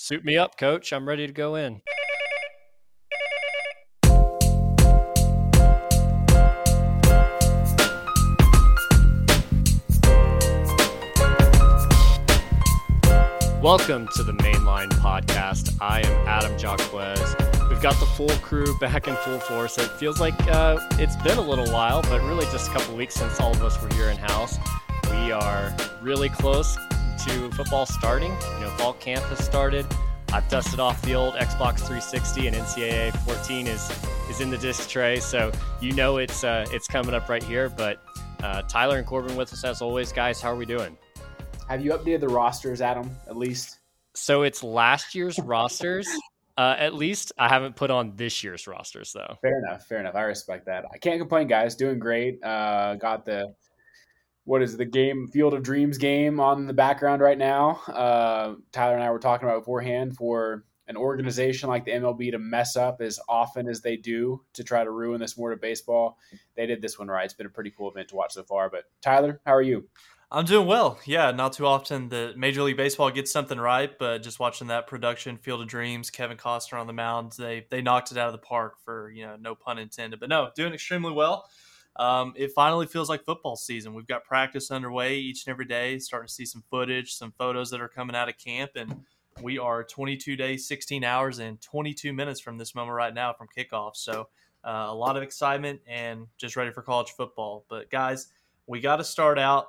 Suit me up, coach. I'm ready to go in. Welcome to the Mainline Podcast. I am Adam Jaquez. We've got the full crew back in full force. It feels like uh, it's been a little while, but really just a couple weeks since all of us were here in house. We are really close to football starting. You know, fall camp has started. I've dusted off the old Xbox 360 and NCAA 14 is is in the disc tray, so you know it's uh, it's coming up right here. But uh, Tyler and Corbin with us as always, guys. How are we doing? Have you updated the rosters, Adam? At least. So it's last year's rosters. Uh, at least I haven't put on this year's rosters though. Fair enough. Fair enough. I respect that. I can't complain, guys. Doing great. Uh, got the what is the game Field of Dreams game on the background right now. Uh, Tyler and I were talking about beforehand for an organization like the MLB to mess up as often as they do to try to ruin this sport of baseball. They did this one right. It's been a pretty cool event to watch so far. But Tyler, how are you? I'm doing well. Yeah, not too often the Major League Baseball gets something right, but just watching that production, Field of Dreams, Kevin Costner on the mound, they they knocked it out of the park for you know no pun intended. But no, doing extremely well. Um, it finally feels like football season. We've got practice underway each and every day. Starting to see some footage, some photos that are coming out of camp, and we are 22 days, 16 hours, and 22 minutes from this moment right now from kickoff. So uh, a lot of excitement and just ready for college football. But guys, we got to start out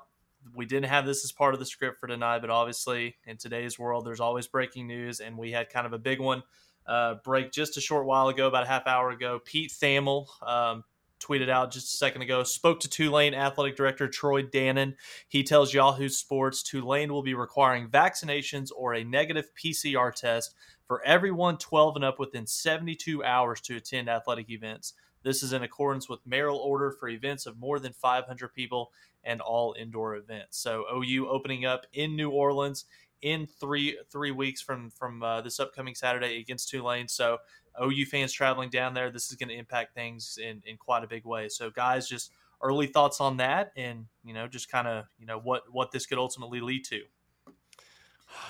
we didn't have this as part of the script for tonight, but obviously in today's world, there's always breaking news, and we had kind of a big one uh, break just a short while ago, about a half hour ago. Pete Thamel um, tweeted out just a second ago, spoke to Tulane athletic director Troy Dannen. He tells Yahoo Sports Tulane will be requiring vaccinations or a negative PCR test for everyone 12 and up within 72 hours to attend athletic events. This is in accordance with mayoral order for events of more than 500 people and all indoor events. So OU opening up in New Orleans in three three weeks from from uh, this upcoming Saturday against Tulane. So OU fans traveling down there, this is going to impact things in in quite a big way. So guys, just early thoughts on that, and you know, just kind of you know what what this could ultimately lead to.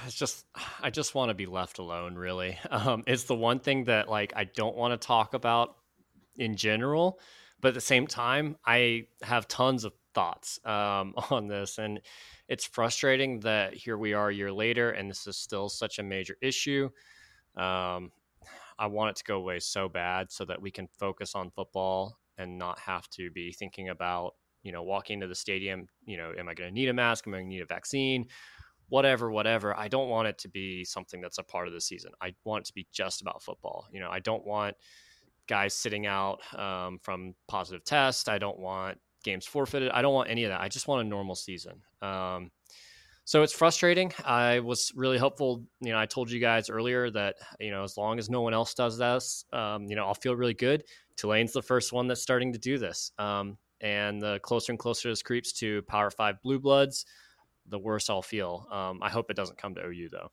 It's just I just want to be left alone. Really, um, it's the one thing that like I don't want to talk about in general, but at the same time, I have tons of thoughts um, on this. And it's frustrating that here we are a year later and this is still such a major issue. Um, I want it to go away so bad so that we can focus on football and not have to be thinking about, you know, walking to the stadium, you know, am I going to need a mask? Am I going to need a vaccine? Whatever, whatever. I don't want it to be something that's a part of the season. I want it to be just about football. You know, I don't want guys sitting out um, from positive test. I don't want games forfeited. I don't want any of that. I just want a normal season. Um, so it's frustrating. I was really hopeful. You know, I told you guys earlier that you know as long as no one else does this, um, you know, I'll feel really good. Tulane's the first one that's starting to do this, um, and the closer and closer this creeps to Power Five blue bloods, the worse I'll feel. Um, I hope it doesn't come to OU though.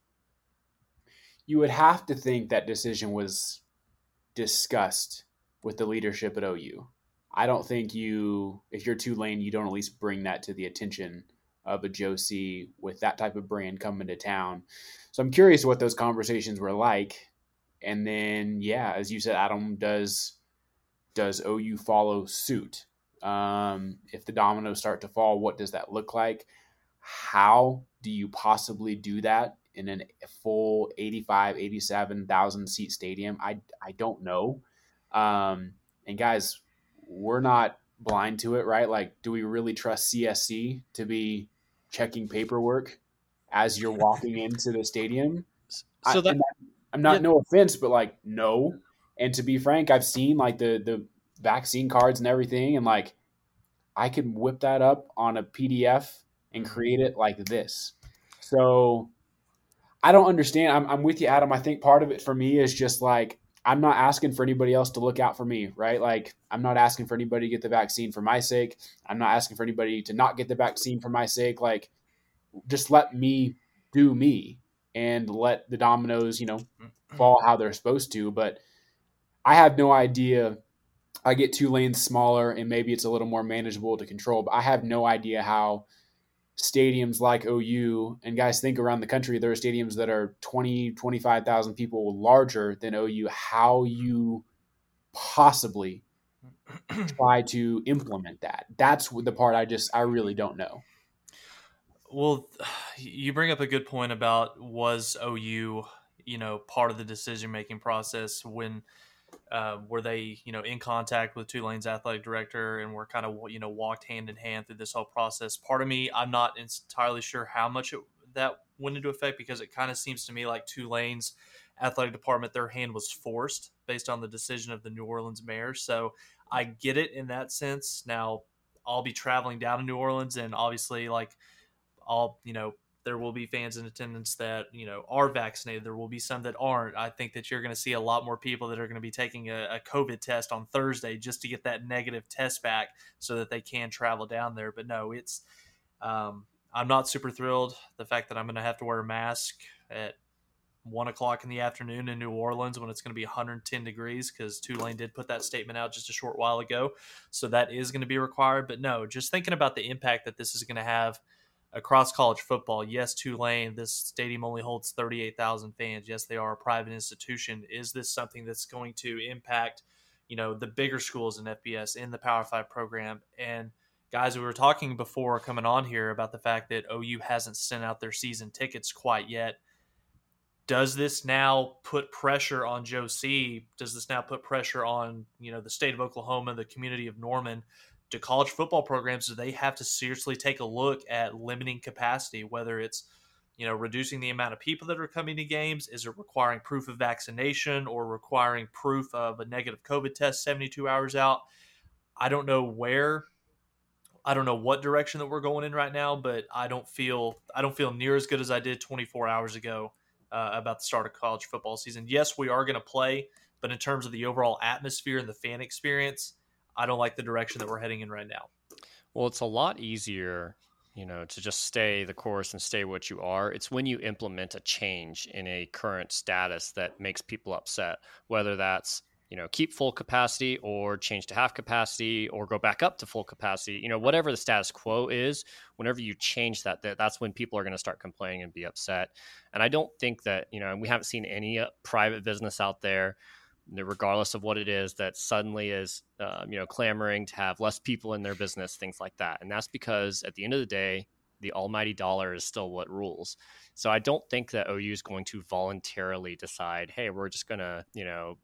You would have to think that decision was discussed with the leadership at OU. I don't think you, if you're Tulane, you don't at least bring that to the attention of a Joe C with that type of brand coming to town. So I'm curious what those conversations were like. And then, yeah, as you said, Adam, does does OU follow suit? Um, if the dominoes start to fall, what does that look like? How do you possibly do that in a full 85, 87,000 seat stadium? I, I don't know. Um, and guys, we're not blind to it, right? Like, do we really trust CSC to be checking paperwork as you're walking into the stadium? So that, I, am not yeah. no offense, but like no. And to be frank, I've seen like the the vaccine cards and everything, and like I can whip that up on a PDF and mm-hmm. create it like this. So I don't understand. I'm, I'm with you, Adam. I think part of it for me is just like I'm not asking for anybody else to look out for me, right? Like, I'm not asking for anybody to get the vaccine for my sake. I'm not asking for anybody to not get the vaccine for my sake. Like, just let me do me and let the dominoes, you know, fall how they're supposed to. But I have no idea. I get Tulane's smaller and maybe it's a little more manageable to control, but I have no idea how stadiums like OU and guys think around the country there are stadiums that are 20 25,000 people larger than OU how you possibly try to implement that? That's the part I just I really don't know. Well you bring up a good point about was OU you know part of the decision making process when uh, were they you know in contact with Tulane's athletic director and were kind of you know walked hand in hand through this whole process. Part of me, I'm not entirely sure how much it, that went into effect because it kind of seems to me like Tulane's athletic department, their hand was forced based on the decision of the New Orleans mayor. So I get it in that sense. Now I'll be traveling down to New Orleans and obviously like I'll you know there will be fans in attendance that you know are vaccinated. There will be some that aren't. I think that you're going to see a lot more people that are going to be taking a, a, COVID test on Thursday just to get that negative test back so that they can travel down there. But no, it's um, I'm not super thrilled the fact that I'm going to have to wear a mask at one o'clock in the afternoon in New Orleans when it's going to be 110 degrees because Tulane did put that statement out just a short while ago. So that is going to be required. But no, just thinking about the impact that this is going to have across college football. Yes, Tulane, this stadium only holds 38,000 fans. Yes, they are a private institution. Is this something that's going to impact, you know, the bigger schools in FBS in the Power 5 program? And guys, we were talking before coming on here about the fact that OU hasn't sent out their season tickets quite yet. Does this now put pressure on Joe C? Does this now put pressure on, you know, the state of Oklahoma, the community of Norman to college football programs do they have to seriously take a look at limiting capacity whether it's you know reducing the amount of people that are coming to games is it requiring proof of vaccination or requiring proof of a negative covid test 72 hours out? I don't know where i don't know what direction that we're going in right now but i don't feel i don't feel near as good as i did 24 hours ago uh, about the start of college football season. Yes we are going to play but in terms of the overall atmosphere and the fan experience I don't like the direction that we're heading in right now. Well, it's a lot easier, you know, to just stay the course and stay what you are. It's when you implement a change in a current status that makes people upset, whether that's you know keep full capacity or change to half capacity or go back up to full capacity you know whatever the status quo is whenever you change that, that that's when people are going to start complaining and be upset and i don't think that you know and we haven't seen any uh, private business out there regardless of what it is, that suddenly is, um, you know, clamoring to have less people in their business, things like that. And that's because at the end of the day, the almighty dollar is still what rules. So I don't think that OU is going to voluntarily decide, hey, we're just going to, you know,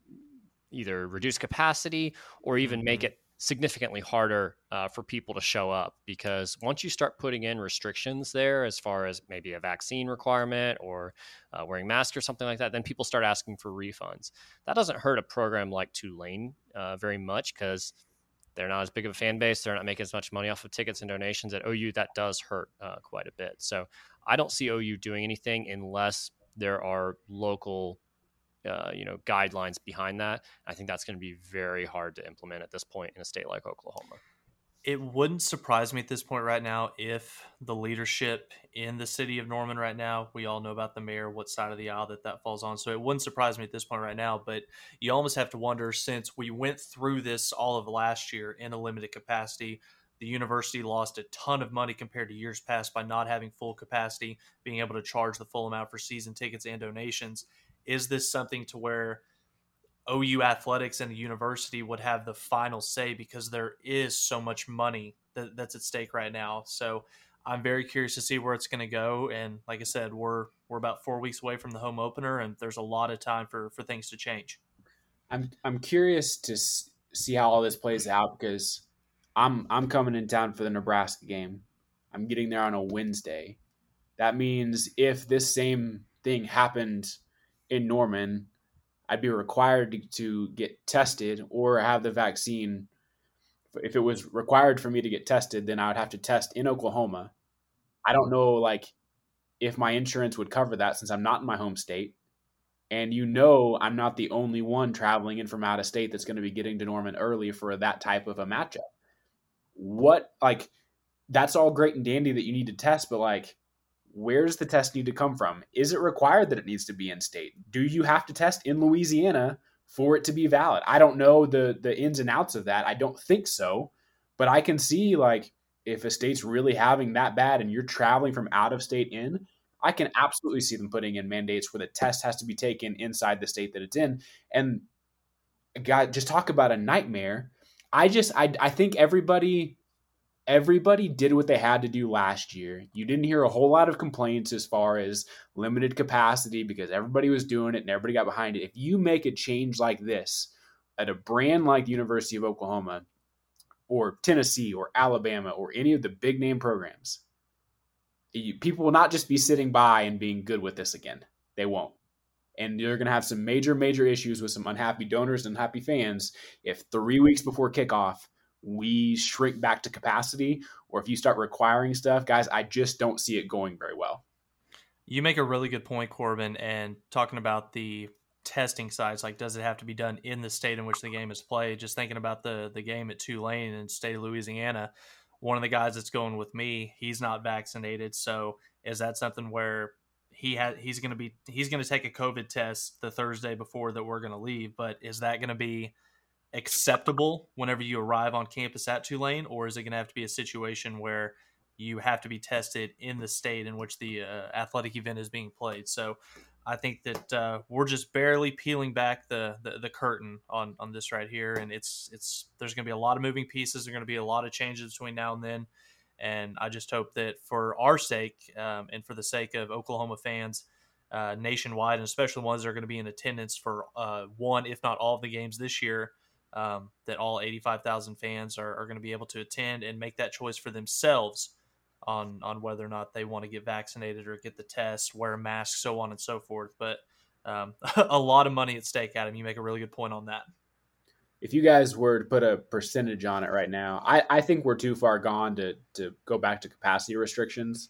either reduce capacity or even make mm-hmm. it significantly harder uh, for people to show up because once you start putting in restrictions there as far as maybe a vaccine requirement or uh, wearing masks or something like that then people start asking for refunds. That doesn't hurt a program like tulane uh, very much because they're not as big of a fan base. They're not making as much money off of tickets and donations at ou that does hurt uh, quite a bit. So i don't see ou doing anything unless there are local uh, you know guidelines behind that. I think that's going to be very hard to implement at this point in a state like Oklahoma. It wouldn't surprise me at this point right now if the leadership in the city of Norman right now, we all know about the mayor, what side of the aisle that that falls on. So it wouldn't surprise me at this point right now. But you almost have to wonder since we went through this all of last year in a limited capacity, the university lost a ton of money compared to years past by not having full capacity, being able to charge the full amount for season tickets and donations is this something to where OU athletics and the university would have the final say because there is so much money that, that's at stake right now. So I'm very curious to see where it's going to go. And like I said, we're we're about four weeks away from the home opener, and there's a lot of time for for things to change. I'm I'm curious to see how all this plays out because I'm I'm coming in town for the Nebraska game. I'm getting there on a Wednesday. That means if this same thing happened in Norman, I'd be required to, to get tested or have the vaccine. If it was required for me to get tested, then I would have to test in Oklahoma. I don't know, like, if my insurance would cover that since I'm not in my home state. And you know, I'm not the only one traveling in from out of state that's going to be getting to Norman early for that type of a matchup. What, like, that's all great and dandy that you need to test, but like, where's the test need to come from? Is it required that it needs to be in state? Do you have to test in Louisiana for it to be valid? I don't know the the ins and outs of that. I don't think so, but I can see like if a state's really having that bad and you're traveling from out of state in, I can absolutely see them putting in mandates where the test has to be taken inside the state that it's in. And God, just talk about a nightmare. I just I I think everybody everybody did what they had to do last year. You didn't hear a whole lot of complaints as far as limited capacity because everybody was doing it and everybody got behind it. If you make a change like this at a brand like the University of Oklahoma or Tennessee or Alabama or any of the big name programs, you, people will not just be sitting by and being good with this again. They won't. And you're going to have some major, major issues with some unhappy donors and unhappy fans if three weeks before kickoff we shrink back to capacity or if you start requiring stuff, guys, I just don't see it going very well. You make a really good point, Corbin, and talking about the testing sites, like does it have to be done in the state in which the game is played? Just thinking about the the game at Tulane in state of Louisiana, one of the guys that's going with me, he's not vaccinated. So is that something where he had he's going to be he's going to take a COVID test the Thursday before that we're going to leave? But is that going to be acceptable whenever you arrive on campus at Tulane, or is it going to have to be a situation where you have to be tested in the state in which the uh, athletic event is being played? So I think that uh, we're just barely peeling back the, the, the curtain on on this right here, and it's it's there's going to be a lot of moving pieces. There's going to be a lot of changes between now and then, and I just hope that for our sake um, and for the sake of Oklahoma fans. Uh, nationwide, and especially ones that are going to be in attendance for uh, one, if not all, of the games this year, um, that all 85,000 fans are, are going to be able to attend and make that choice for themselves on on whether or not they want to get vaccinated or get the test, wear a mask, so on and so forth. But um, a lot of money at stake, Adam. You make a really good point on that. If you guys were to put a percentage on it right now, I, I think we're too far gone to to go back to capacity restrictions.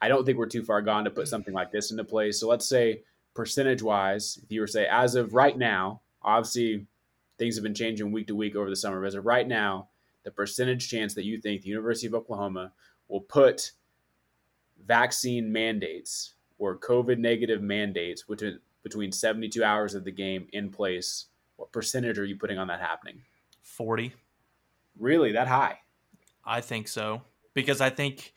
I don't think we're too far gone to put something like this into place. So let's say percentage wise, if you were to say as of right now, obviously things have been changing week to week over the summer. But as of right now, the percentage chance that you think the University of Oklahoma will put vaccine mandates or COVID negative mandates between between 72 hours of the game in place, what percentage are you putting on that happening? 40. Really, that high? I think so because I think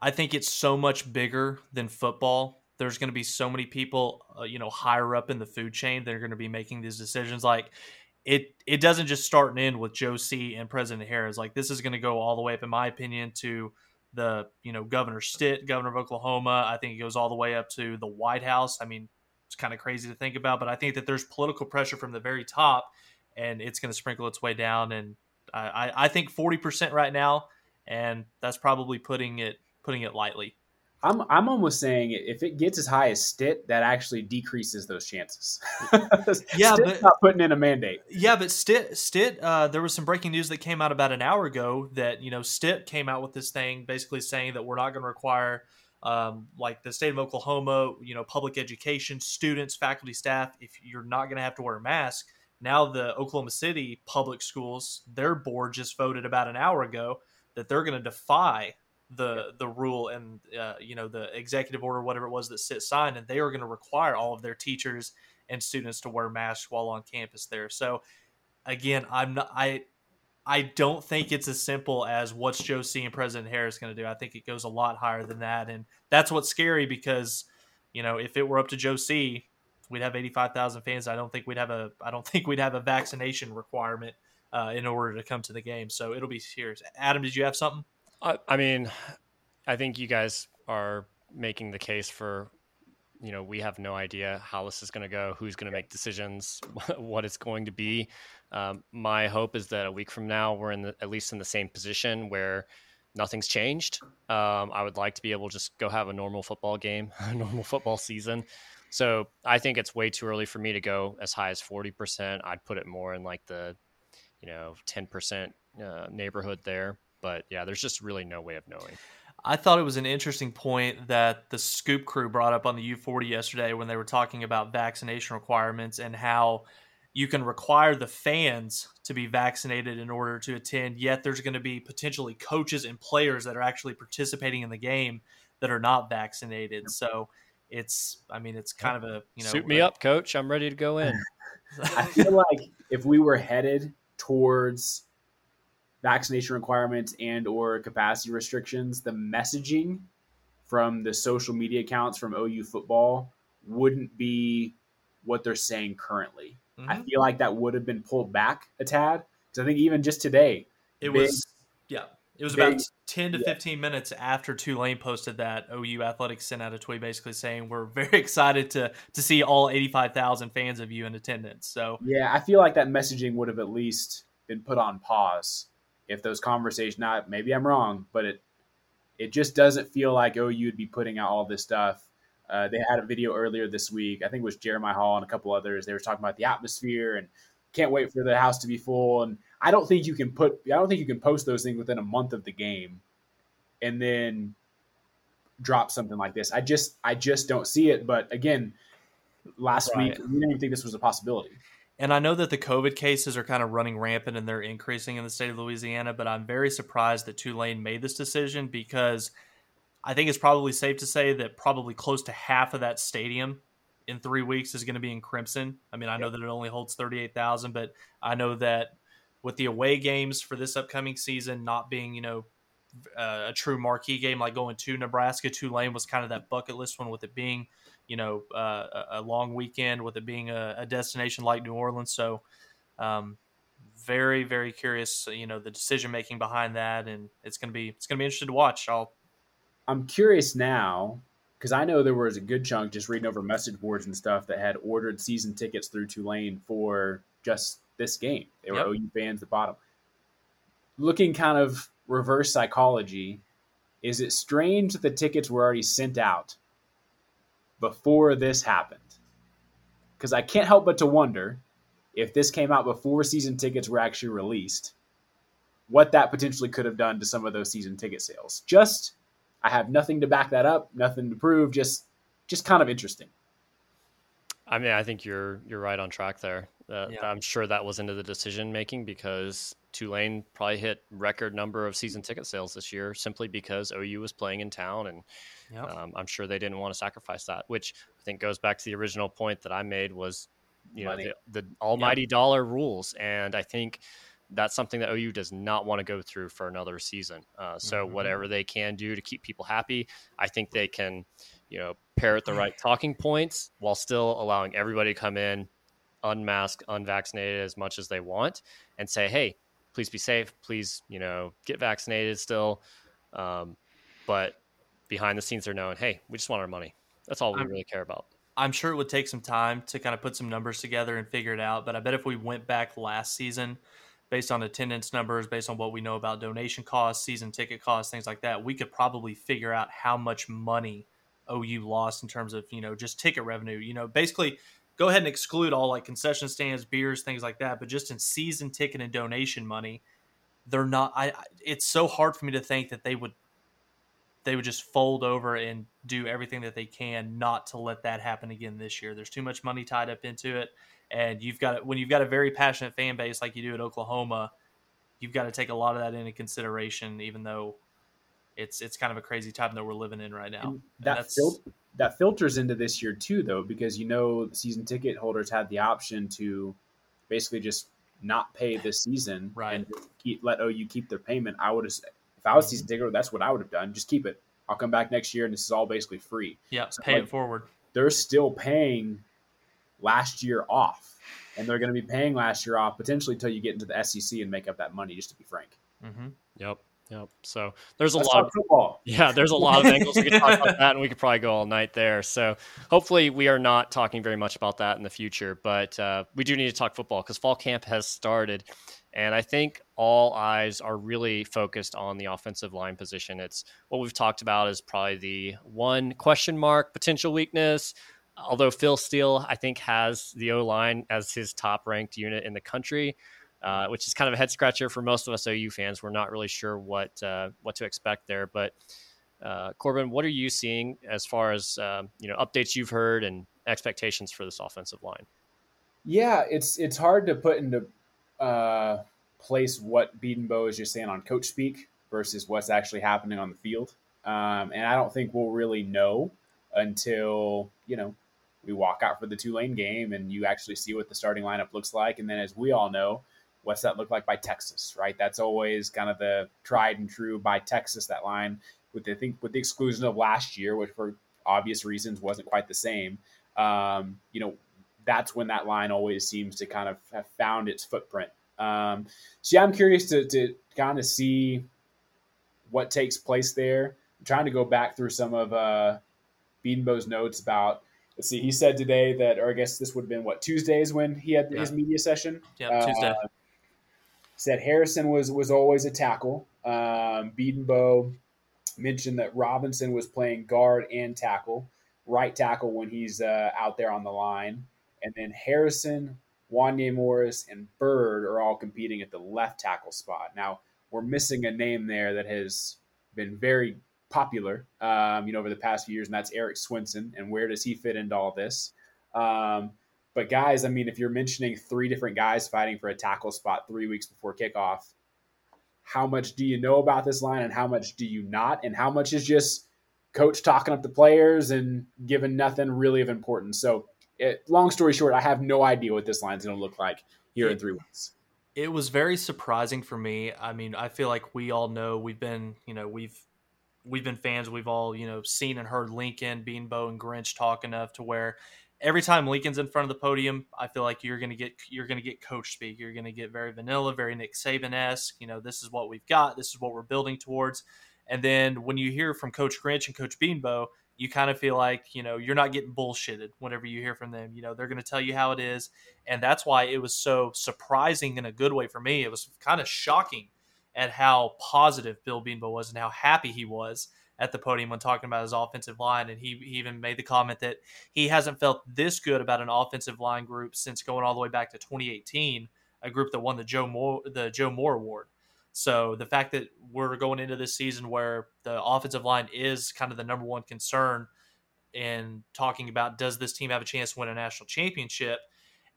I think it's so much bigger than football. There's going to be so many people, uh, you know, higher up in the food chain that are going to be making these decisions. Like it it doesn't just start and end with Joe C and President Harroz. Like this is going to go all the way up, in my opinion, to the you know Governor Stitt, Governor of Oklahoma. I think it goes all the way up to the White House. I mean, it's kind of crazy to think about, but I think that there's political pressure from the very top, and it's going to sprinkle its way down. And I, I think forty percent right now, and that's probably putting it putting it lightly. I'm I'm almost saying if it gets as high as Stitt, that actually decreases those chances. yeah, Stitt's but not putting in a mandate. Yeah, but Stitt Stitt, uh, there was some breaking news that came out about an hour ago that you know Stitt came out with this thing basically saying that we're not going to require um, like the state of Oklahoma, you know, public education students, faculty, staff, if you're not going to have to wear a mask. Now the Oklahoma City public schools, their board just voted about an hour ago that they're going to defy the the rule and uh, you know the executive order, whatever it was that Stitt signed, and they are going to require all of their teachers and students to wear masks while on campus there. So again, I'm not I I don't think it's as simple as what's Joe C and President Harroz going to do. I think it goes a lot higher than that, and that's what's scary because you know if it were up to Joe C, we'd have 85,000 fans. I don't think we'd have a I don't think we'd have a vaccination requirement uh, in order to come to the game. So it'll be serious. Adam, did you have something? I, I mean, I think you guys are making the case for you know we have no idea how this is going to go who's going to make decisions what it's going to be. Um, my hope is that a week from now we're in the, at least in the same position where nothing's changed. Um, i would like to be able to just go have a normal football game a normal football season. So i think it's way too early for me to go as high as 40% i'd put it more in like the you know 10% uh, neighborhood there but yeah, there's just really no way of knowing. I thought it was an interesting point that the Scoop crew brought up on the U40 yesterday when they were talking about vaccination requirements and how you can require the fans to be vaccinated in order to attend, yet there's going to be potentially coaches and players that are actually participating in the game that are not vaccinated. So it's, I mean, it's kind of a, you know, suit me up, coach. I'm ready to go in. I feel like if we were headed towards vaccination requirements and or capacity restrictions, the messaging from the social media accounts from OU football wouldn't be what they're saying currently. Mm-hmm. I feel like that would have been pulled back a tad because I think even just today, it big, was yeah, it was big, about ten to yeah. fifteen minutes after Tulane posted that OU Athletics sent out a tweet basically saying we're very excited to to see all eighty five thousand fans of you in attendance. So yeah, I feel like that messaging would have at least been put on pause if those conversations. Not maybe I'm wrong, but it it just doesn't feel like oh you'd be putting out all this stuff uh, they had a video earlier this week. I think it was Jeremiah Hall and a couple others. They were talking about the atmosphere and can't wait for the house to be full. And I don't think you can put, I don't think you can post those things within a month of the game and then drop something like this. I just, I just don't see it. But again, last right. week we didn't even think this was a possibility. And I know that the COVID cases are kind of running rampant and they're increasing in the state of Louisiana, but I'm very surprised that Tulane made this decision because – I think it's probably safe to say that probably close to half of that stadium in three weeks is going to be in Crimson. I mean, I know that it only holds 38,000, but I know that with the away games for this upcoming season not being, you know, uh, a true marquee game like going to Nebraska, Tulane was kind of that bucket list one with it being, you know, uh, a long weekend, with it being a, a destination like New Orleans. So, um, very, very curious, you know, the decision making behind that, and it's gonna be it's gonna be interesting to watch. I'll I'm curious now because I know there was a good chunk just reading over message boards and stuff that had ordered season tickets through Tulane for just this game. They were yep. OU fans at the bottom. Looking kind of reverse psychology, is it strange that the tickets were already sent out before this happened? Because I can't help but to wonder if this came out before season tickets were actually released, what that potentially could have done to some of those season ticket sales. Just I have nothing to back that up, nothing to prove. Just just kind of interesting. I mean, I think you're you're right on track there. Uh, yeah. I'm sure that was into the decision making because Tulane probably hit record number of season ticket sales this year simply because OU was playing in town, and yep. um, I'm sure they didn't want to sacrifice that. Which I think goes back to the original point that I made was, you Money. know, the, the almighty yep. dollar rules, and I think that's something that OU does not want to go through for another season. Uh, so mm-hmm. whatever they can do to keep people happy, I think they can, you know, parrot the right talking points while still allowing everybody to come in unmasked, unvaccinated as much as they want, and say, hey, please be safe, please, you know, get vaccinated still. Um, but behind the scenes, they're knowing, hey, we just want our money. That's all we I'm, really care about. I'm sure it would take some time to kind of put some numbers together and figure it out. But I bet if we went back last season based on attendance numbers, based on what we know about donation costs, season ticket costs, things like that, we could probably figure out how much money OU lost in terms of, you know, just ticket revenue. You know, basically go ahead and exclude all like concession stands, beers, things like that, but just in season ticket and donation money, they're not I it's so hard for me to think that they would they would just fold over and do everything that they can not to let that happen again this year. There's too much money tied up into it and you've got when you've got a very passionate fan base like you do at Oklahoma, you've got to take a lot of that into consideration. Even though it's it's kind of a crazy time that we're living in right now. that fil- that filters into this year too, though, because you know season ticket holders had the option to basically just not pay this season right. and keep, let OU keep their payment. I would have, if I was season ticket, that's what I would have done. Just keep it. I'll come back next year, and this is all basically free. Yeah, so pay like, it forward. They're still paying last year off, and they're going to be paying last year off potentially until you get into the SEC and make up that money. Just to be frank. Mm-hmm. Yep. Yep. So there's a Let's lot of football. Yeah, there's a lot of angles we could talk about that, and we could probably go all night there. So hopefully we are not talking very much about that in the future, but uh, we do need to talk football because fall camp has started, and I think all eyes are really focused on the offensive line position. It's what we've talked about is probably the one question mark potential weakness although Phil Steele, I think, has the O line as his top ranked unit in the country, uh, which is kind of a head scratcher for most of us OU fans. We're not really sure what uh, what to expect there. But uh, Corbin, what are you seeing as far as um, you know updates you've heard and expectations for this offensive line? Yeah, it's it's hard to put into uh, place what Bedenbaugh is just saying on coach speak versus what's actually happening on the field. Um, and I don't think we'll really know until you know we walk out for the Tulane game and you actually see what the starting lineup looks like. And then, as we all know, What's that look like by Texas, right? That's always kind of the tried and true by Texas, that line, with the, I think with the exclusion of last year, which for obvious reasons wasn't quite the same. Um, you know, that's when that line always seems to kind of have found its footprint. Um, so yeah, I'm curious to, to kind of see what takes place there. I'm trying to go back through some of uh, Bedenbaugh's notes about. Let's see. He said today that, or I guess this would have been what Tuesdays when he had yeah. his media session. Yeah, uh, Tuesday. Said Harrison was was always a tackle. Um, mentioned that Robinson was playing guard and tackle, right tackle when he's uh, out there on the line, and then Harrison, Wanya Morris, and Bird are all competing at the left tackle spot. Now we're missing a name there that has been very popular, um, you know, over the past few years, and that's Erik Swenson. And where does he fit into all this? Um, but guys, I mean, if you're mentioning three different guys fighting for a tackle spot three weeks before kickoff, how much do you know about this line, and how much do you not, and how much is just coach talking up the players and giving nothing really of importance? So, it, long story short, I have no idea what this line's going to look like here in three weeks it was very surprising for me. I mean, I feel like we all know we've been, you know, we've we've been fans. We've all, you know, seen and heard Lincoln, Bedenbaugh, and Grinch talk enough to where every time Lincoln's in front of the podium, I feel like you're gonna get you're gonna get coach speak. You're gonna get very vanilla, very Nick Saban esque. You know, this is what we've got. This is what we're building towards. And then when you hear from Coach Grinch and Coach Bedenbaugh, you kind of feel like you know you're not getting bullshitted whenever you hear from them you know they're going to tell you how it is and that's why it was so surprising in a good way for me it was kind of shocking at how positive bill bedenbaugh was and how happy he was at the podium when talking about his offensive line and he, he even made the comment that he hasn't felt this good about an offensive line group since going all the way back to 2018 a group that won the joe moore the joe moore award so the fact that we're going into this season where the offensive line is kind of the number one concern in talking about does this team have a chance to win a national championship?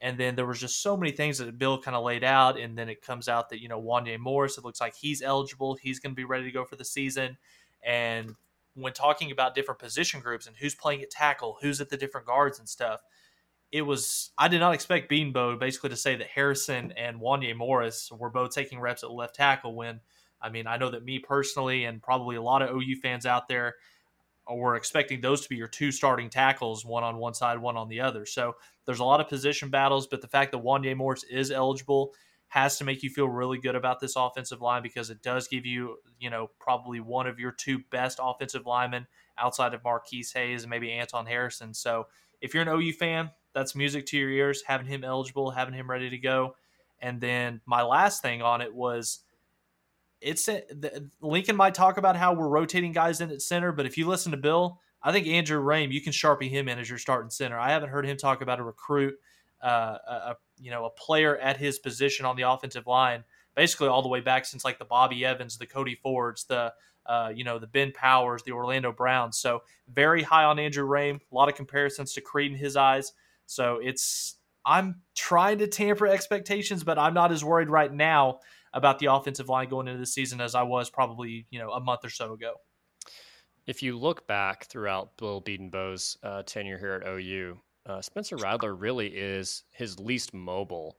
And then there was just so many things that Bill kind of laid out, and then it comes out that you know Wanya Morris, it looks like he's eligible, he's going to be ready to go for the season. And when talking about different position groups and who's playing at tackle, who's at the different guards and stuff, it was I did not expect Bedenbaugh basically to say that Harrison and Wanya Morris were both taking reps at left tackle when I mean I know that me personally and probably a lot of OU fans out there were expecting those to be your two starting tackles, one on one side, one on the other. So there's a lot of position battles, but the fact that Wanya Morris is eligible has to make you feel really good about this offensive line because it does give you, you know, probably one of your two best offensive linemen outside of Marquis Hayes and maybe Anton Harrison. So if you're an OU fan, that's music to your ears. Having him eligible, having him ready to go, and then my last thing on it was, it's the, Lincoln might talk about how we're rotating guys in at center, but if you listen to Bill, I think Andrew Raym, you can sharpie him in as your starting center. I haven't heard him talk about a recruit, uh, a, you know, a player at his position on the offensive line, basically all the way back since like the Bobby Evans, the Cody Fords, the uh, you know, the Ben Powers, the Orlando Browns. So very high on Andrew Raym. A lot of comparisons to Creed in his eyes. So it's I'm trying to tamper expectations, but I'm not as worried right now about the offensive line going into the season as I was probably you know a month or so ago. If you look back throughout Bill Bedenbaugh's uh, tenure here at OU, uh, Spencer Rattler really is his least mobile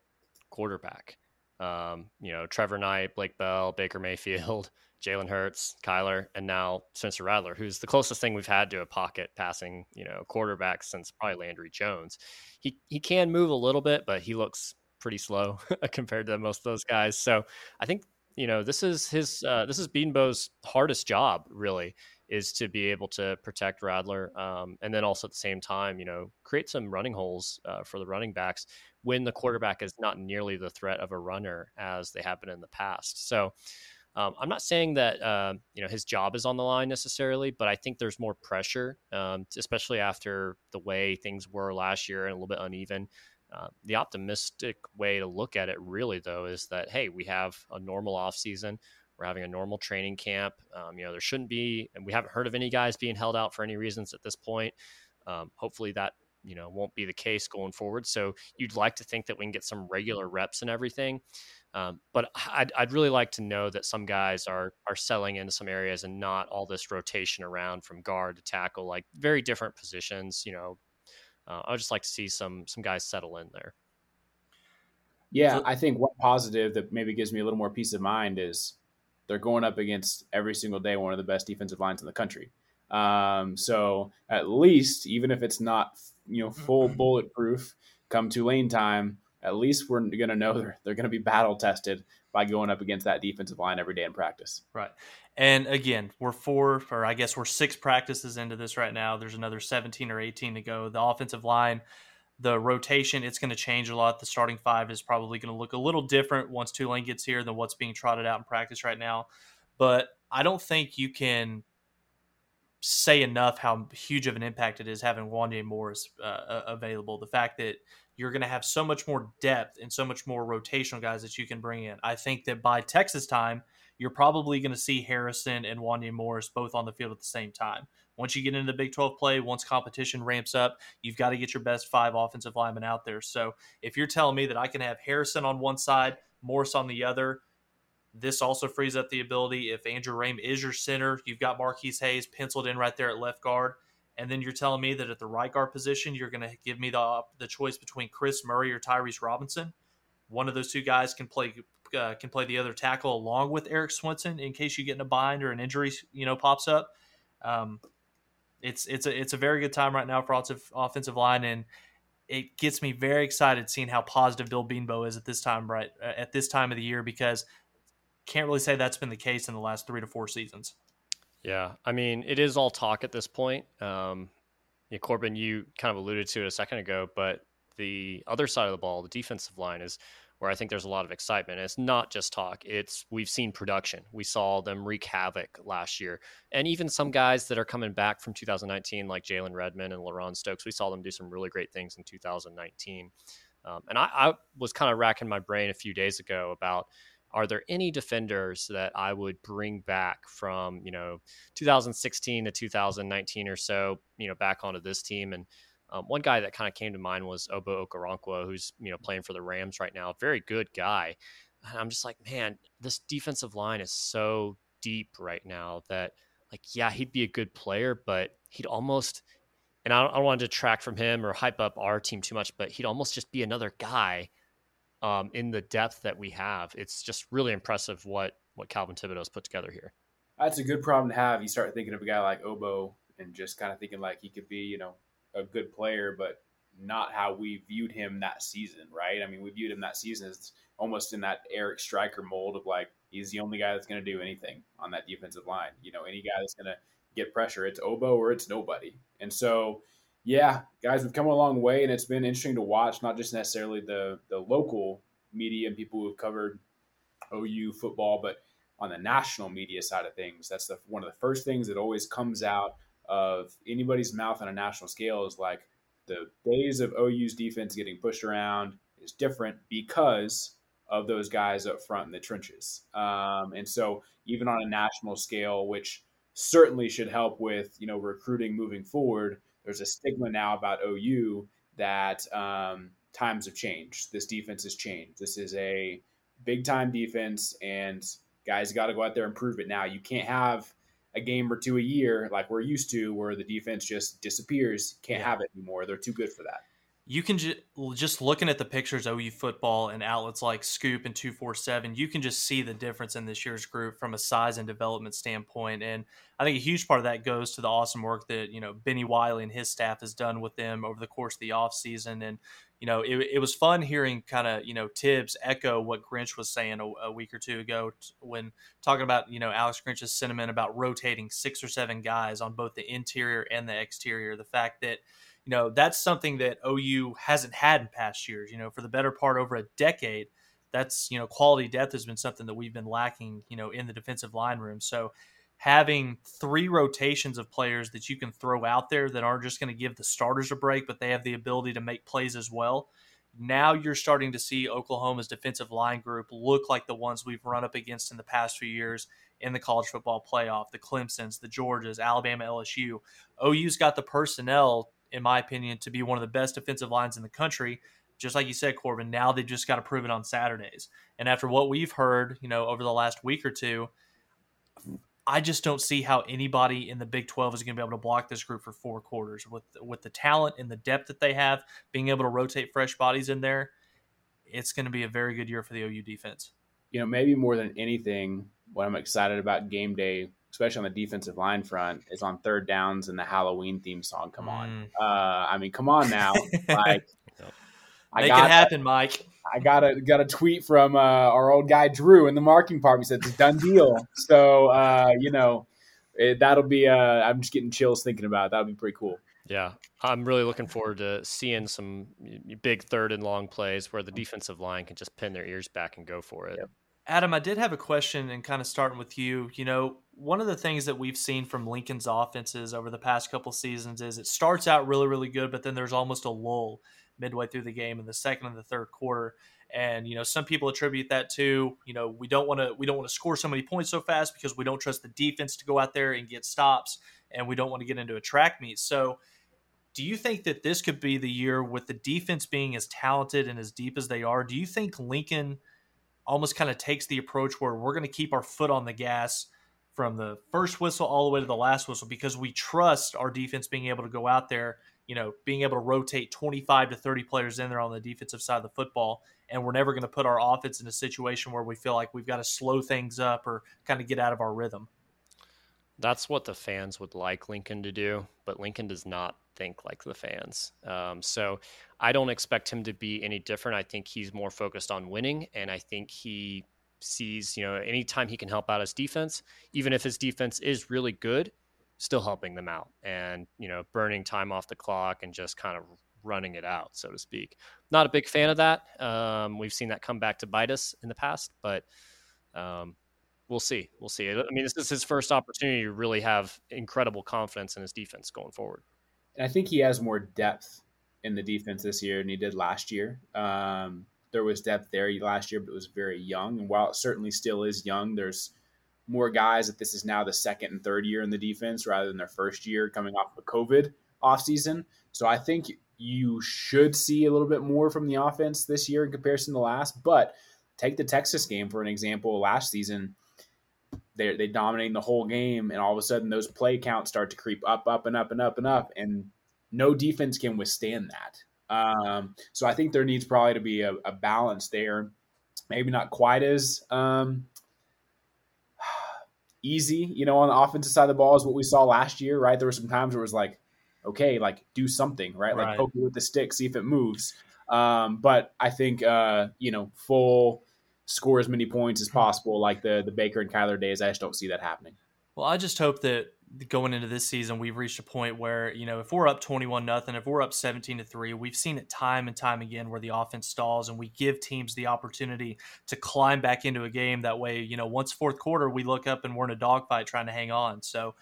quarterback. Um, you know, Trevor Knight, Blake Bell, Baker Mayfield, Jalen Hurts, Kyler, and now Spencer Rattler, who's the closest thing we've had to a pocket passing, you know, quarterback since probably Landry Jones. He he can move a little bit, but he looks pretty slow compared to most of those guys. So I think you know this is his uh, this is Bedenbaugh's hardest job really is to be able to protect Rattler, um, and then also at the same time, you know, create some running holes uh, for the running backs when the quarterback is not nearly the threat of a runner as they have been in the past. So. Um, I'm not saying that uh, you know his job is on the line necessarily, but I think there's more pressure, um, especially after the way things were last year and a little bit uneven. Uh, the optimistic way to look at it, really, though, is that hey, we have a normal off season. We're having a normal training camp. Um, you know, there shouldn't be, and we haven't heard of any guys being held out for any reasons at this point. Um, hopefully, that you know won't be the case going forward. So you'd like to think that we can get some regular reps and everything. Um, but I'd, I'd really like to know that some guys are are selling into some areas and not all this rotation around from guard to tackle, like very different positions. You know, uh, I'd just like to see some some guys settle in there. Yeah, I think one positive that maybe gives me a little more peace of mind is they're going up against every single day one of the best defensive lines in the country. Um, so at least, even if it's not you know full mm-hmm. bulletproof, come Tulane time, at least we're going to know they're, they're going to be battle tested by going up against that defensive line every day in practice. Right. And again, we're four, or I guess we're six practices into this right now. There's another 17 or 18 to go. The offensive line, the rotation, it's going to change a lot. The starting five is probably going to look a little different once Tulane gets here than what's being trotted out in practice right now. But I don't think you can say enough how huge of an impact it is having Wanya Morris uh, available. The fact that you're going to have so much more depth and so much more rotational guys that you can bring in. I think that by Texas time, you're probably going to see Harrison and Wanya Morris both on the field at the same time. Once you get into the Big 12 play, once competition ramps up, you've got to get your best five offensive linemen out there. So if you're telling me that I can have Harrison on one side, Morris on the other, this also frees up the ability. If Andrew Raym is your center, you've got Marquis Hayes penciled in right there at left guard. And then you're telling me that at the right guard position, you're going to give me the the choice between Chris Murray or Tyrese Robinson. One of those two guys can play uh, can play the other tackle along with Erik Swenson in case you get in a bind or an injury you know pops up. Um, it's it's a it's a very good time right now for offensive offensive line, and it gets me very excited seeing how positive Bill Bedenbaugh is at this time right at this time of the year because can't really say that's been the case in the last three to four seasons. Yeah, I mean, it is all talk at this point. Um, yeah, Corbin, you kind of alluded to it a second ago, but the other side of the ball, the defensive line, is where I think there's a lot of excitement. it's not just talk; it's we've seen production. We saw them wreak havoc last year, and even some guys that are coming back from 2019, like Jalen Redmond and LaRon Stokes, we saw them do some really great things in 2019. Um, and I, I was kind of racking my brain a few days ago about are there any defenders that I would bring back from, you know, 2016 to 2019 or so, you know, back onto this team? And um, one guy that kind of came to mind was Ogbo Okoronkwo, who's, you know, playing for the Rams right now. Very good guy. And I'm just like, man, this defensive line is so deep right now that, like, yeah, he'd be a good player, but he'd almost, and I don't, I don't want to detract from him or hype up our team too much, but he'd almost just be another guy um, in the depth that we have. It's just really impressive what what Calvin Thibodeaux's put together here. That's a good problem to have. You start thinking of a guy like Ogbo and just kind of thinking like he could be, you know, a good player, but not how we viewed him that season, right? I mean, we viewed him that season as almost in that Eric Striker mold of like he's the only guy that's going to do anything on that defensive line. You know, any guy that's going to get pressure, it's Ogbo or it's nobody. And so yeah, guys, we've come a long way, and it's been interesting to watch. Not just necessarily the the local media and people who've covered OU football, but on the national media side of things. That's the one of the first things that always comes out of anybody's mouth on a national scale is like the days of OU's defense getting pushed around is different because of those guys up front in the trenches. Um, and so even on a national scale, which certainly should help with you know recruiting moving forward there's a stigma now about OU that um, times have changed. This defense has changed. This is a big time defense, and guys got to go out there and prove it now. You can't have a game or two a year like we're used to where the defense just disappears. Can't yeah. have it anymore. They're too good for that you can ju- just looking at the pictures OU football and outlets like Scoop and 247, you can just see the difference in this year's group from a size and development standpoint. And I think a huge part of that goes to the awesome work that, you know, Bennie Wylie and his staff has done with them over the course of the offseason. And, you know, it, it was fun hearing kind of, you know, Tibbs echo what Grinch was saying a, a week or two ago when talking about, you know, Alex Grinch's sentiment about rotating six or seven guys on both the interior and the exterior. The fact that, you know that's something that OU hasn't had in past years. You know, for the better part over a decade, that's you know quality depth has been something that we've been lacking. You know, in the defensive line room. So having three rotations of players that you can throw out there that aren't just going to give the starters a break, but they have the ability to make plays as well. Now you're starting to see Oklahoma's defensive line group look like the ones we've run up against in the past few years in the college football playoff the Clemsons, the Georgias, Alabama, LSU. OU's got the personnel in my opinion, to be one of the best defensive lines in the country. Just like you said, Corbin, now they've just got to prove it on Saturdays. And after what we've heard, you know, over the last week or two, I just don't see how anybody in the Big 12 is going to be able to block this group for four quarters with with the talent and the depth that they have, being able to rotate fresh bodies in there. it's going to be a very good year for the OU defense. You know, maybe more than anything, what I'm excited about game day, especially on the defensive line front, is on third downs and the Halloween theme song. Come on, mm. uh, I mean, come on now, like. Make got, it happen, Mike. I got a got a tweet from uh, our old guy Drew in the marketing department. He said it's a done deal. so uh, you know, it, that'll be. Uh, I'm just getting chills thinking about it. That'll be pretty cool. Yeah, I'm really looking forward to seeing some big third and long plays where the defensive line can just pin their ears back and go for it. Yep. Adam, I did have a question and kind of starting with you. You know, one of the things that we've seen from Lincoln's offenses over the past couple seasons is it starts out really, really good, but then there's almost a lull midway through the game in the second and the third quarter. And you know, some people attribute that to you know we don't want to we don't want to score so many points so fast because we don't trust the defense to go out there and get stops, and we don't want to get into a track meet. So do you think that this could be the year with the defense being as talented and as deep as they are? Do you think Lincoln almost kind of takes the approach where we're going to keep our foot on the gas from the first whistle all the way to the last whistle because we trust our defense being able to go out there, you know, being able to rotate 25 to 30 players in there on the defensive side of the football. And we're never going to put our offense in a situation where we feel like we've got to slow things up or kind of get out of our rhythm. That's what the fans would like Lincoln to do, but Lincoln does not think like the fans. Um, so I don't expect him to be any different. I think he's more focused on winning, and I think he sees, you know, anytime he can help out his defense, even if his defense is really good, still helping them out and, you know, burning time off the clock and just kind of running it out, so to speak. Not a big fan of that. Um, we've seen that come back to bite us in the past, but um, we'll see. We'll see. I mean, this is his first opportunity to really have incredible confidence in his defense going forward. I think he has more depth in the defense this year than he did last year. Um, there was depth there last year, but it was very young. And while it certainly still is young, there's more guys that this is now the second and third year in the defense rather than their first year coming off of COVID offseason. So I think you should see a little bit more from the offense this year in comparison to last. But take the Texas game for an example. Last season, they they dominating the whole game, and all of a sudden those play counts start to creep up, up, and up, and up, and up, and no defense can withstand that. Um, so I think there needs probably to be a, a balance there. Maybe not quite as um, easy, you know, on the offensive side of the ball is what we saw last year, right? There were some times where it was like, okay, like do something, right? right. Like poke it with the stick, see if it moves. Um, but I think, uh, you know, full score as many points as possible, like the the Baker and Kyler days. I just don't see that happening. Well, I just hope that going into this season, we've reached a point where you know if we're up twenty one nothing, if we're up seventeen to three, we've seen it time and time again where the offense stalls, and we give teams the opportunity to climb back into a game. That way, you know, once fourth quarter, we look up and we're in a dogfight trying to hang on. So.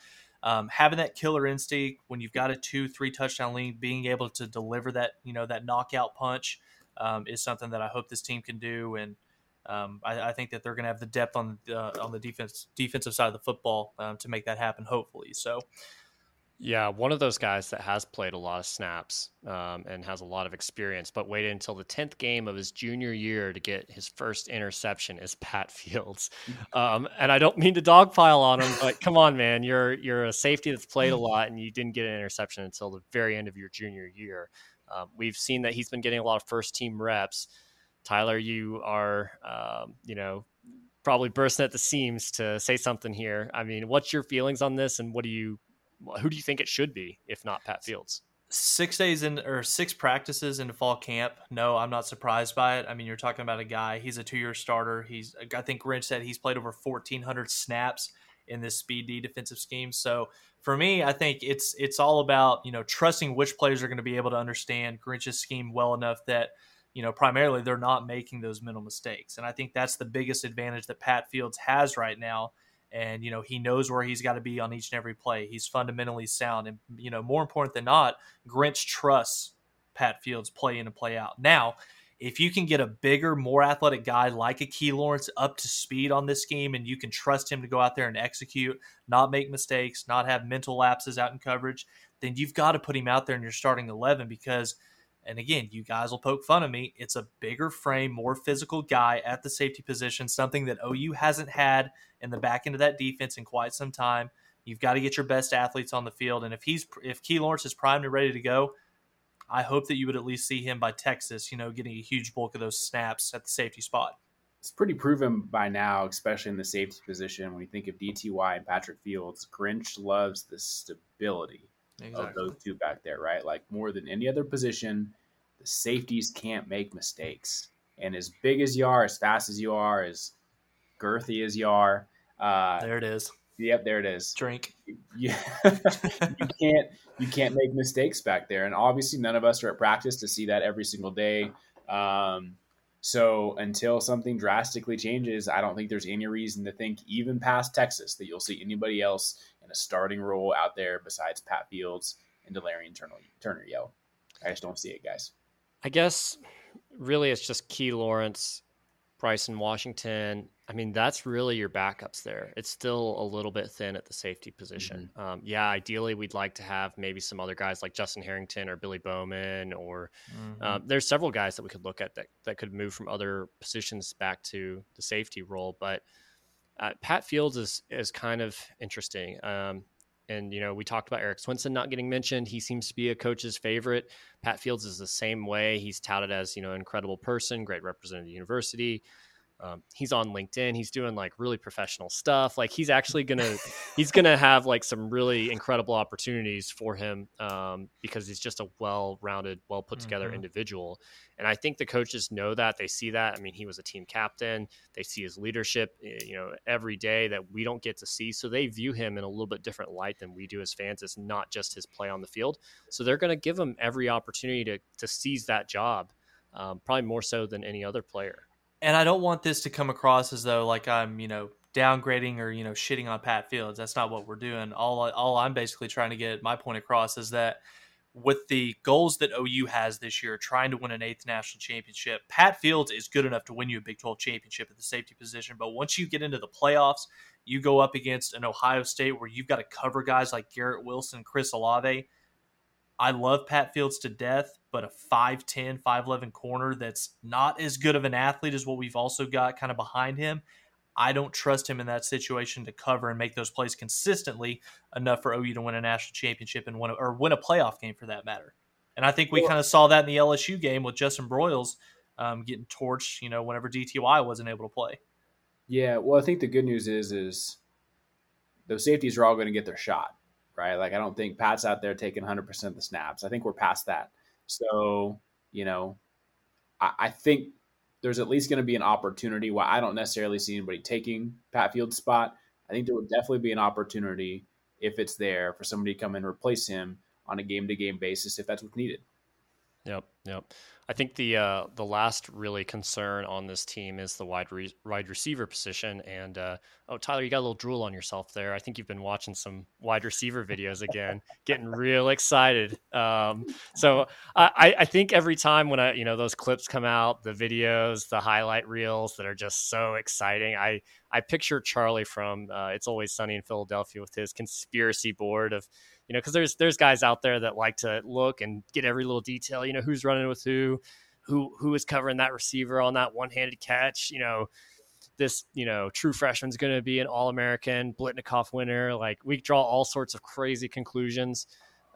Um, having that killer instinct when you've got a two, three touchdown lead, being able to deliver that, you know, that knockout punch um, is something that I hope this team can do. And um, I, I, think that they're going to have the depth on uh, on the defense defensive side of the football um, to make that happen. Hopefully, so. Yeah, one of those guys that has played a lot of snaps um, and has a lot of experience, but waited until the tenth game of his junior year to get his first interception is Pat Fields. Um, and I don't mean to dogpile on him, but come on, man, you're you're a safety that's played a lot, and you didn't get an interception until the very end of your junior year. Um, we've seen that he's been getting a lot of first team reps. Tyler, you are, um, you know, probably bursting at the seams to say something here. I mean, what's your feelings on this, and what do you, who do you think it should be, if not Pat Fields? Six days in or six practices into fall camp. No, I'm not surprised by it. I mean, you're talking about a guy. He's a two-year starter. He's, I think Grinch said he's played over 1,400 snaps in this speed D defensive scheme. So for me, I think it's it's all about you know trusting which players are going to be able to understand Grinch's scheme well enough that you know, primarily they're not making those mental mistakes. And I think that's the biggest advantage that Pat Fields has right now. And, you know, he knows where he's got to be on each and every play. He's fundamentally sound. And, you know, more important than not, Grinch trusts Pat Fields play in and play out. Now, if you can get a bigger, more athletic guy like a Key Lawrence up to speed on this scheme and you can trust him to go out there and execute, not make mistakes, not have mental lapses out in coverage, then you've got to put him out there in your starting 11 because – and again, you guys will poke fun of me. It's a bigger frame, more physical guy at the safety position, something that OU hasn't had in the back end of that defense in quite some time. You've got to get your best athletes on the field, and if he's if Key Lawrence is primed and ready to go, I hope that you would at least see him by Texas, you know, getting a huge bulk of those snaps at the safety spot. It's pretty proven by now, especially in the safety position. When you think of DTY and Patrick Fields, Grinch loves the stability exactly. of those two back there, right? Like more than any other position, the safeties can't make mistakes. And as big as you are, as fast as you are, as girthy as you are, uh, there it is. Yep, there it is. Drink. Yeah, you can't you can't make mistakes back there, and obviously none of us are at practice to see that every single day. Um, so until something drastically changes, I don't think there's any reason to think, even past Texas, that you'll see anybody else in a starting role out there besides Pat Fields and Delarrian Turner, Turner Yell. I just don't see it, guys. I guess really it's just Key Lawrence, Bryson Washington. I mean, that's really your backups there. It's still a little bit thin at the safety position. Mm-hmm. Um, yeah, ideally, we'd like to have maybe some other guys like Justin Harrington or Billy Bowman, or mm-hmm. um, there's several guys that we could look at that, that could move from other positions back to the safety role. But uh, Pat Fields is is kind of interesting. Um, and, you know, we talked about Erik Swenson not getting mentioned. He seems to be a coach's favorite. Pat Fields is the same way. He's touted as, you know, an incredible person, great representative of the university. Um, he's on LinkedIn. He's doing like really professional stuff. Like he's actually gonna he's gonna have like some really incredible opportunities for him um, because he's just a well-rounded, well put together mm-hmm. individual. And I think the coaches know that. They see that. I mean, he was a team captain. They see his leadership, you know, every day that we don't get to see. So they view him in a little bit different light than we do as fans. It's not just his play on the field. So they're going to give him every opportunity to to seize that job, um, probably more so than any other player and I don't want this to come across as though like I'm, you know, downgrading or you know shitting on Pat Fields. That's not what we're doing. All all I'm basically trying to get my point across is that with the goals that OU has this year, trying to win an eighth national championship, Pat Fields is good enough to win you a Big 12 championship at the safety position. But once you get into the playoffs, you go up against an Ohio State where you've got to cover guys like Garrett Wilson, Chris Olave. I love Pat Fields to death, but a 5'10, 5'11 corner that's not as good of an athlete as what we've also got kind of behind him. I don't trust him in that situation to cover and make those plays consistently enough for OU to win a national championship and win a, or win a playoff game for that matter. And I think we kind of saw that in the LSU game with Justin Broiles um, getting torched, you know, whenever DTY wasn't able to play. Yeah, well, I think the good news is is those safeties are all going to get their shot right? Like I don't think Pat's out there taking 100% of the snaps. I think we're past that. So, you know, I, I think there's at least going to be an opportunity. While I don't necessarily see anybody taking Pat Field's spot, I think there would definitely be an opportunity if it's there for somebody to come and replace him on a game to game basis if that's what's needed. Yep, yep. I think the uh, the last really concern on this team is the wide re- wide receiver position. And uh, oh, Tyler, you got a little drool on yourself there. I think you've been watching some wide receiver videos again, getting real excited. Um, so I, I think every time when I you know those clips come out, the videos, the highlight reels that are just so exciting, I I picture Charlie from uh, It's Always Sunny in Philadelphia with his conspiracy board of you know, because there's there's guys out there that like to look and get every little detail. You know, who's running with who, who who is covering that receiver on that one handed catch. You know, this you know true freshman's going to be an All American Biletnikoff winner. Like we draw all sorts of crazy conclusions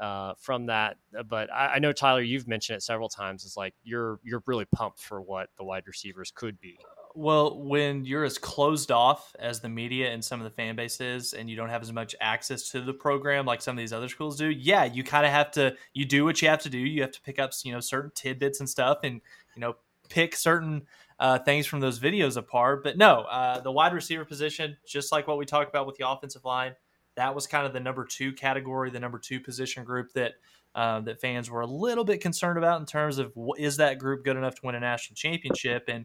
uh, from that. But I, I, know Tyler, you've mentioned it several times. It's like you're you're really pumped for what the wide receivers could be. Well, when you're as closed off as the media and some of the fan base is, and you don't have as much access to the program like some of these other schools do, yeah, you kind of have to. You do what you have to do. You have to pick up, you know, certain tidbits and stuff, and you know, pick certain uh, things from those videos apart. But no, uh, the wide receiver position, just like what we talked about with the offensive line, that was kind of the number two category, the number two position group that uh, that fans were a little bit concerned about in terms of is that group good enough to win a national championship and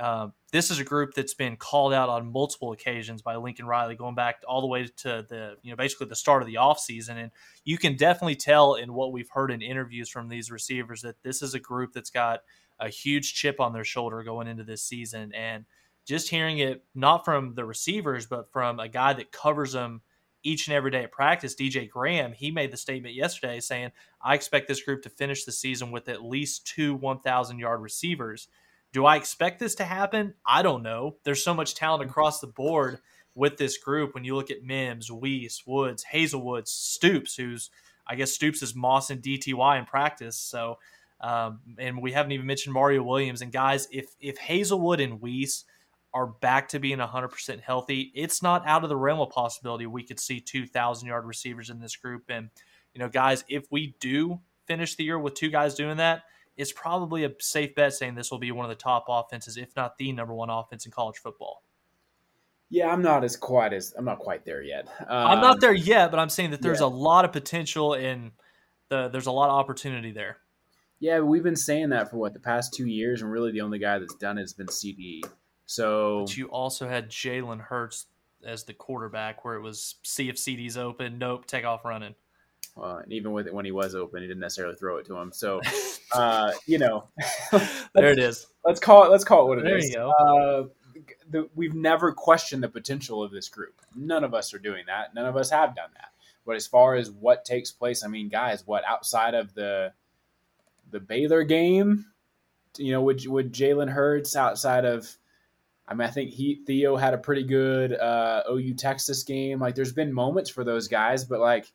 uh, this is a group that's been called out on multiple occasions by Lincoln Riley, going back all the way to the you know basically the start of the offseason. and you can definitely tell in what we've heard in interviews from these receivers that this is a group that's got a huge chip on their shoulder going into this season, and just hearing it not from the receivers but from a guy that covers them each and every day at practice, DJ Graham, he made the statement yesterday saying, I expect this group to finish the season with at least two 1,000 yard receivers. Do I expect this to happen? I don't know. There's so much talent across the board with this group. When you look at Mims, Wease, Woods, Haselwoods, Stoops, who's I guess Stoops is Moss and DTY in practice. So, um, and we haven't even mentioned Mario Williams. And guys, if if Haselwood and Wease are back to being 100% healthy, it's not out of the realm of possibility we could see 2,000 yard receivers in this group. And you know, guys, if we do finish the year with two guys doing that, it's probably a safe bet saying this will be one of the top offenses, if not the number one offense in college football. Yeah, I'm not as quite as I'm not quite there yet. Um, I'm not there yet, but I'm saying that there's yeah. a lot of potential and the there's a lot of opportunity there. Yeah, we've been saying that for what the past two years, and really the only guy that's done it has been CD. So, but you also had Jalen Hurts as the quarterback, where it was see if CD's open, nope, take off running. Well, and even with it when he was open, he didn't necessarily throw it to him. So, uh, you know, there it is. Let's call it. Let's call it what it there is. You go. Uh, the, we've never questioned the potential of this group. None of us are doing that. None of us have done that. But as far as what takes place, I mean, guys, what outside of the the Baylor game, you know, would would Jalen Hurts outside of I mean, I think he Theo had a pretty good uh, OU Texas game. Like, there's been moments for those guys, but like,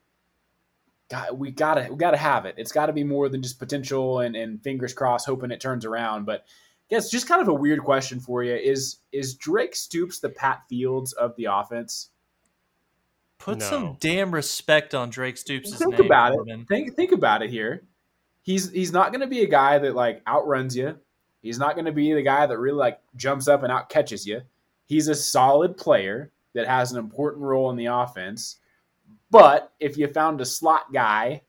God, we gotta we gotta have it. It's got to be more than just potential and, and fingers crossed, hoping it turns around. But guess just kind of a weird question for you is is Drake Stoops the Pat Fields of the offense? Put no. some damn respect on Drake Stoops' think name. about Corbin. it. Think think about it here. He's he's not going to be a guy that like outruns you. He's not going to be the guy that really like jumps up and out catches you. He's a solid player that has an important role in the offense. But if you found a slot guy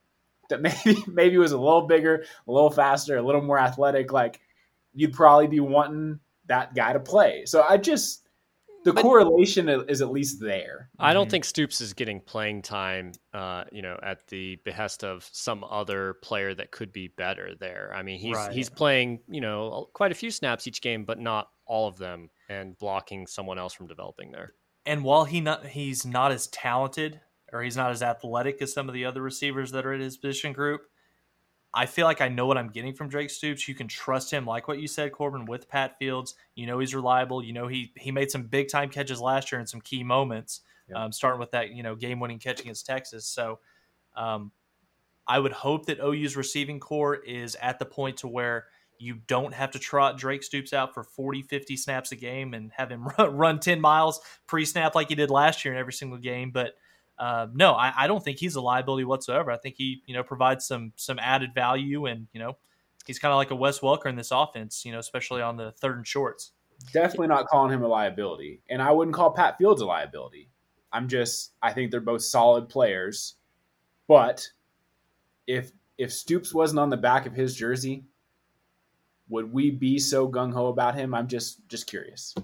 that maybe maybe was a little bigger, a little faster, a little more athletic, like you'd probably be wanting that guy to play. So I just the but, correlation is at least there. I don't mm-hmm. think Stoops is getting playing time, uh, you know, at the behest of some other player that could be better there. I mean, he's right. he's playing, you know, quite a few snaps each game, but not all of them, and blocking someone else from developing there. And while he not he's not as talented or he's not as athletic as some of the other receivers that are in his position group, I feel like I know what I'm getting from Drake Stoops. You can trust him, like what you said, Corbin, with Pat Fields. You know he's reliable. You know he he made some big time catches last year in some key moments, um, starting with that you know game winning catch against Texas. So um, I would hope that OU's receiving corps is at the point to where you don't have to trot Drake Stoops out for 40, 50 snaps a game and have him run, run 10 miles pre snap like he did last year in every single game. But uh, no, I, I, don't think he's a liability whatsoever. I think he, you know, provides some some added value, and you know, he's kind of like a Wes Welker in this offense, you know, especially on the third and shorts. Definitely not calling him a liability, and I wouldn't call Pat Fields a liability. I'm just, I think they're both solid players, but if if Stoops wasn't on the back of his jersey, would we be so gung ho about him? I'm just just curious.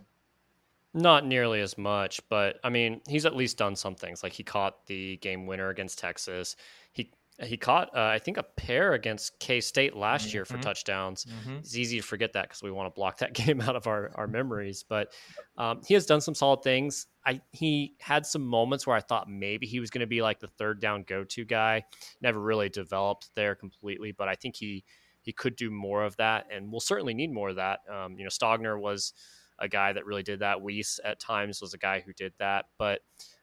Not nearly as much, but I mean, he's at least done some things. Like he caught the game winner against Texas. He he caught, uh, I think, a pair against K State last mm-hmm. year for mm-hmm. touchdowns. Mm-hmm. It's easy to forget that because we want to block that game out of our, our memories. But um, he has done some solid things. I he had some moments where I thought maybe he was going to be like the third down go to guy. Never really developed there completely, but I think he he could do more of that, and we'll certainly need more of that. Um, you know, Stogner was a guy that really did that. Wease at times was a guy who did that. But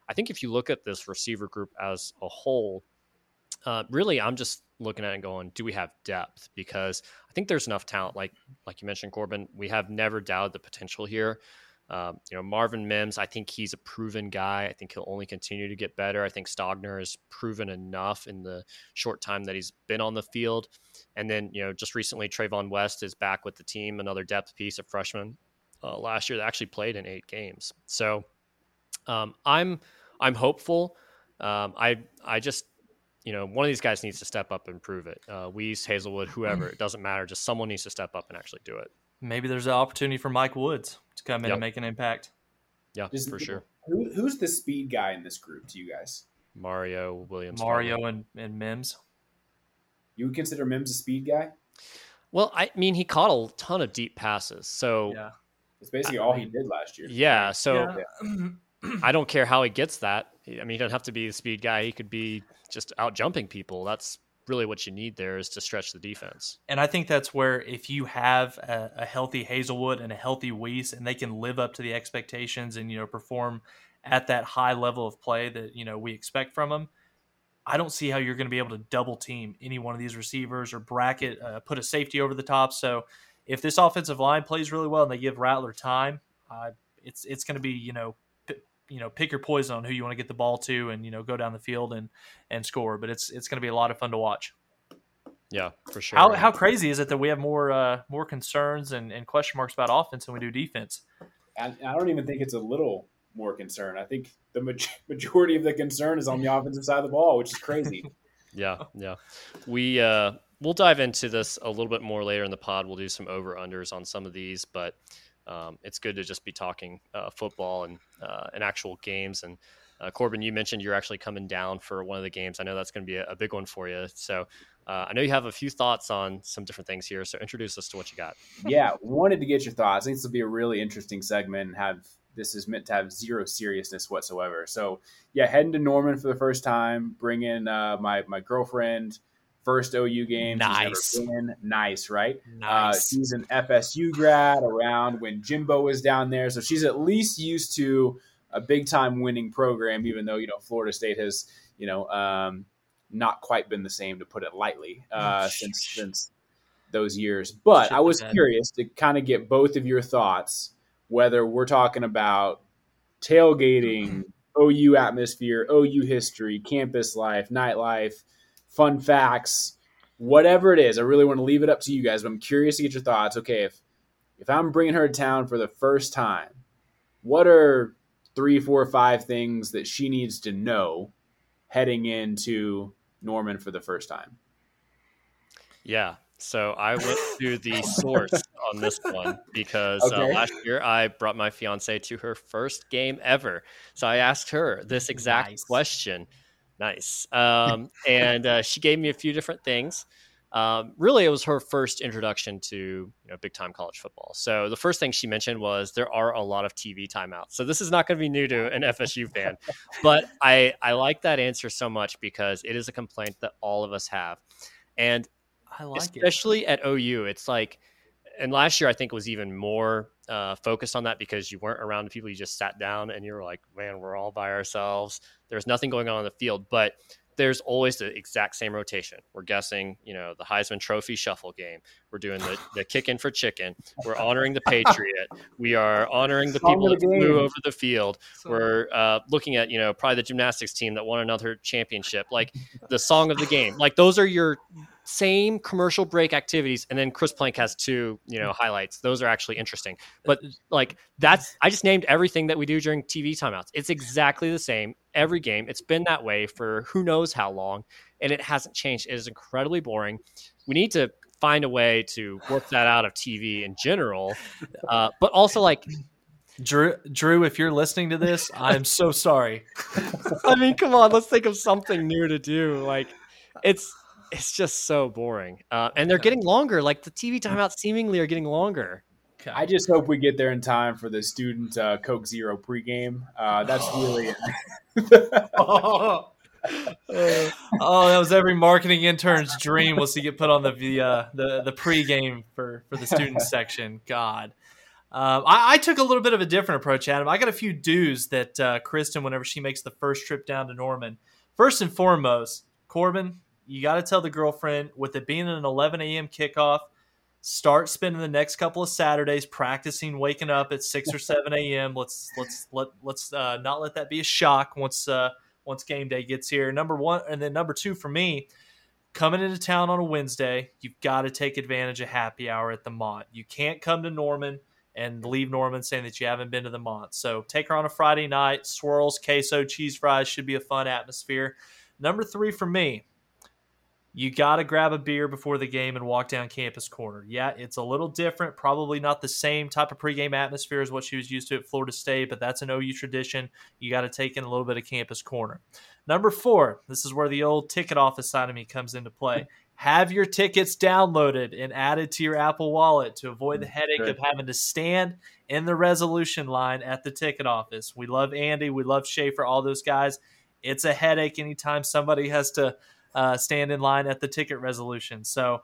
I think if you look at this receiver group as a whole, uh, really, I'm just looking at it and going, do we have depth? Because I think there's enough talent. Like like you mentioned, Corbin, we have never doubted the potential here. Um, you know, Marvin Mims, I think he's a proven guy. I think he'll only continue to get better. I think Stogner has proven enough in the short time that he's been on the field. And then, you know, just recently, Trevon West is back with the team, another depth piece, a freshman uh, last year that actually played in eight games. So um, I'm I'm hopeful. Um, I I just you know one of these guys needs to step up and prove it. Uh, Wease, Haselwood, whoever, it doesn't matter. Just someone needs to step up and actually do it. Maybe there's an opportunity for Mike Woods to come in yep. and make an impact. Yeah, Just, for sure. Who, who's the speed guy in this group to you guys? Mario Williams. Mario and, and Mims. You would consider Mims a speed guy? Well, I mean, he caught a ton of deep passes. So yeah. It's basically all he did last year. Yeah. So yeah. I don't care how he gets that. I mean, he doesn't have to be the speed guy. He could be just out jumping people. That's really what you need there is to stretch the defense. And I think that's where if you have a, a healthy Haselwood and a healthy Wease, and they can live up to the expectations and you know perform at that high level of play that you know we expect from them, I don't see how you're going to be able to double team any one of these receivers or bracket, uh, put a safety over the top. So if this offensive line plays really well and they give Rattler time, uh, it's it's going to be you know p- you know pick your poison on who you want to get the ball to and you know go down the field and and score. But it's it's going to be a lot of fun to watch. Yeah, for sure. How, how crazy is it that we have more uh, more concerns and, and question marks about offense than we do defense? And I don't even think it's a little more concern. I think the majority of the concern is on the offensive side of the ball, which is crazy. yeah, yeah. We uh, we'll dive into this a little bit more later in the pod. We'll do some over unders on some of these, but um, it's good to just be talking uh, football and uh, and actual games. And uh, Corbin, you mentioned you're actually coming down for one of the games. I know that's going to be a, a, big one for you. So uh, I know you have a few thoughts on some different things here. So introduce us to what you got. Yeah, wanted to get your thoughts. I think this will be a really interesting segment have this is meant to have zero seriousness whatsoever. So yeah, heading to Norman for the first time, bringing uh, my my girlfriend. First OU game. Nice. Nice, right? Nice. Uh, she's an FSU grad around when Jimbo was down there. So she's at least used to a big time winning program, even though, you know, Florida State has, you know, um, not quite been the same to put it lightly uh, oh, since since those years. But I was curious to kind of get both of your thoughts whether we're talking about tailgating, OU atmosphere, OU history, campus life, nightlife, fun facts, whatever it is. I really want to leave it up to you guys, but I'm curious to get your thoughts. Okay, if if I'm bringing her to town for the first time, what are three, four, five things that she needs to know heading into Norman for the first time? Yeah, so I went to the source on this one because uh, okay. uh, last year I brought my fiance to her first game ever. So I asked her this exact nice. question. Nice. Um, and uh, she gave me a few different things. Um, really, it was her first introduction to you know, big time college football. So the first thing she mentioned was there are a lot of TV timeouts. So this is not going to be new to an FSU fan, but I I like that answer so much because it is a complaint that all of us have. And I like especially it. at OU. It's like, and last year I think was even more uh, focused on that because you weren't around the people. You just sat down and you were like, man, we're all by ourselves. There's nothing going on in the field, but there's always the exact same rotation. We're guessing, you know, the Heisman Trophy shuffle game. We're doing the, the kick in for chicken. We're honoring the Patriot. We are honoring the people that flew over the field. We're uh, looking at, you know, probably the gymnastics team that won another championship, like the song of the game. Like those are your same commercial break activities and then chris plank has two you know highlights. Those are actually interesting. But like that's i just named everything that we do during tv timeouts. It's exactly the same every game. It's been that way for who knows how long and it hasn't changed. It is incredibly boring. We need to find a way to work that out of tv in general. Uh, but also like Drew, Drew, if you're listening to this, I'm so sorry. I mean, come on, let's think of something new to do. Like, it's it's just so boring. Uh, and they're getting longer. Like the TV timeouts seemingly are getting longer. I just hope we get there in time for the student uh, Coke Zero pregame. Uh, that's really. oh. oh, that was every marketing intern's dream was to get put on the the uh, the, the pregame for for the student section. God, um, I, I, took a little bit of a different approach, Adam. I got a few dues that uh, Kristen, whenever she makes the first trip down to Norman, first and foremost, Corbin, you got to tell the girlfriend with it being an 11 a.m. kickoff, start spending the next couple of Saturdays practicing waking up at 6 or 7 a.m. Let's let's let let's uh, not let that be a shock once uh, once game day gets here. Number one, and then number two for me, coming into town on a Wednesday, you've got to take advantage of happy hour at the Mont. You can't come to Norman and leave Norman saying that you haven't been to the Mont. So take her on a Friday night. Swirls, queso, cheese fries should be a fun atmosphere. Number three for me, you got to grab a beer before the game and walk down campus corner. Yeah, it's a little different, probably not the same type of pregame atmosphere as what she was used to at Florida State, but that's an OU tradition. You got to take in a little bit of campus corner. Number four, this is where the old ticket office side of me comes into play. Have your tickets downloaded and added to your Apple Wallet to avoid the mm, headache of having to stand in the resolution line at the ticket office. We love Andy, we love Schaefer, all those guys. It's a headache anytime somebody has to uh, stand in line at the ticket resolution. So,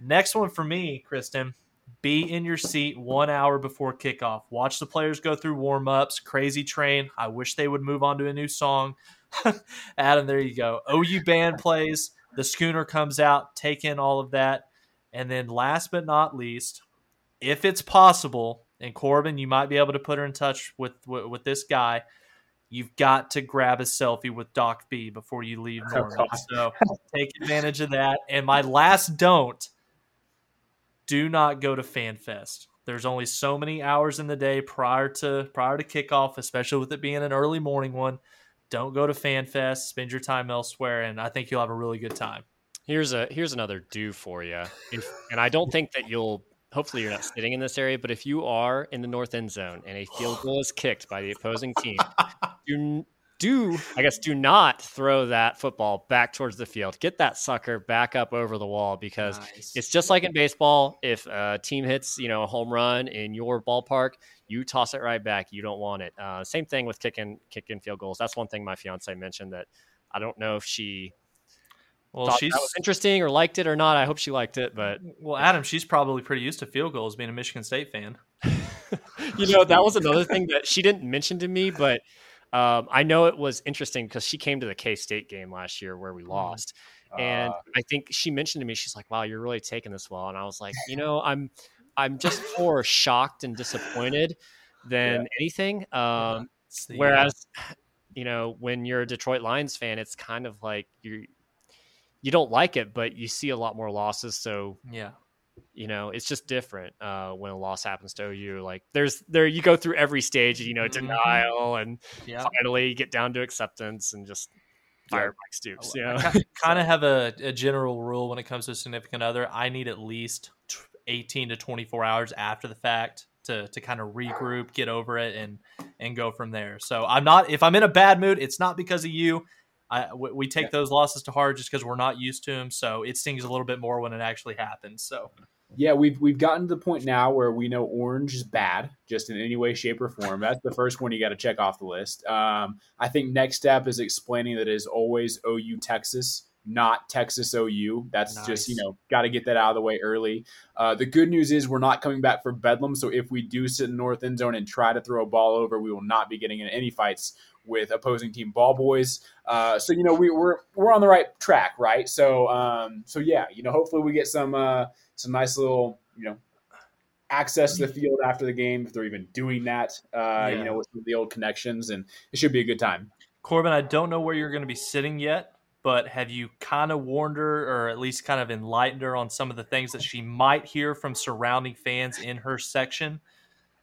next one for me, Kristen, be in your seat one hour before kickoff. Watch the players go through warm ups. Crazy train. I wish they would move on to a new song. Adam, there you go. OU band plays. The schooner comes out. Take in all of that. And then, last but not least, if it's possible, and Corbin, you might be able to put her in touch with with, with this guy. You've got to grab a selfie with Doc B before you leave Norman. Oh, so take advantage of that. And my last don't do not go to FanFest. There's only so many hours in the day prior to prior to kickoff, especially with it being an early morning one. Don't go to FanFest. Spend your time elsewhere, and I think you'll have a really good time. Here's a here's another do for you. If, and I don't think that you'll. Hopefully, you're not sitting in this area. But if you are in the north end zone and a field goal is kicked by the opposing team, do do I guess do not throw that football back towards the field. Get that sucker back up over the wall because nice. it's just like in baseball. If a team hits you know a home run in your ballpark, you toss it right back. You don't want it. Uh, same thing with kicking kicking field goals. That's one thing my fiance mentioned that I don't know if she well, she's that was interesting or liked it or not. I hope she liked it, but well, Adam, she's probably pretty used to field goals, being a Michigan State fan. you know, that was another thing that she didn't mention to me, but um, I know it was interesting because she came to the K State game last year where we mm. lost, uh, and I think she mentioned to me, she's like, "Wow, you're really taking this well," and I was like, "You know, I'm, I'm just more shocked and disappointed than yeah. anything." Um, the, whereas, you know, when you're a Detroit Lions fan, it's kind of like you you don't like it, but you see a lot more losses. So yeah, you know, it's just different uh, when a loss happens to you. Like there's there you go through every stage, you know, mm-hmm. denial and yeah. finally get down to acceptance and just fire yeah. Mike Stoops. You know? Kind of have a, a, general rule when it comes to significant other. I need at least 18 to 24 hours after the fact to to kind of regroup, get over it, and and go from there. So I'm not if I'm in a bad mood, it's not because of you. I, we take yeah. those losses to heart just because we're not used to them. So it stings a little bit more when it actually happens. So yeah, we've we've gotten to the point now where we know orange is bad, just in any way, shape, or form. That's the first one you got to check off the list. Um, I think next step is explaining that it is always OU Texas, not Texas OU. That's nice. just you know got to get that out of the way early. Uh, the good news is we're not coming back for Bedlam, so if we do sit in north end zone and try to throw a ball over, we will not be getting in any fights with opposing team ball boys. Uh, so you know we, we're we're on the right track, right? So um, so yeah, you know hopefully we get some uh, some nice little you know access to the field after the game if they're even doing that. Uh, yeah. You know with the old connections, and it should be a good time. Corbin, I don't know where you're going to be sitting yet, but have you kind of warned her, or at least kind of enlightened her on some of the things that she might hear from surrounding fans in her section?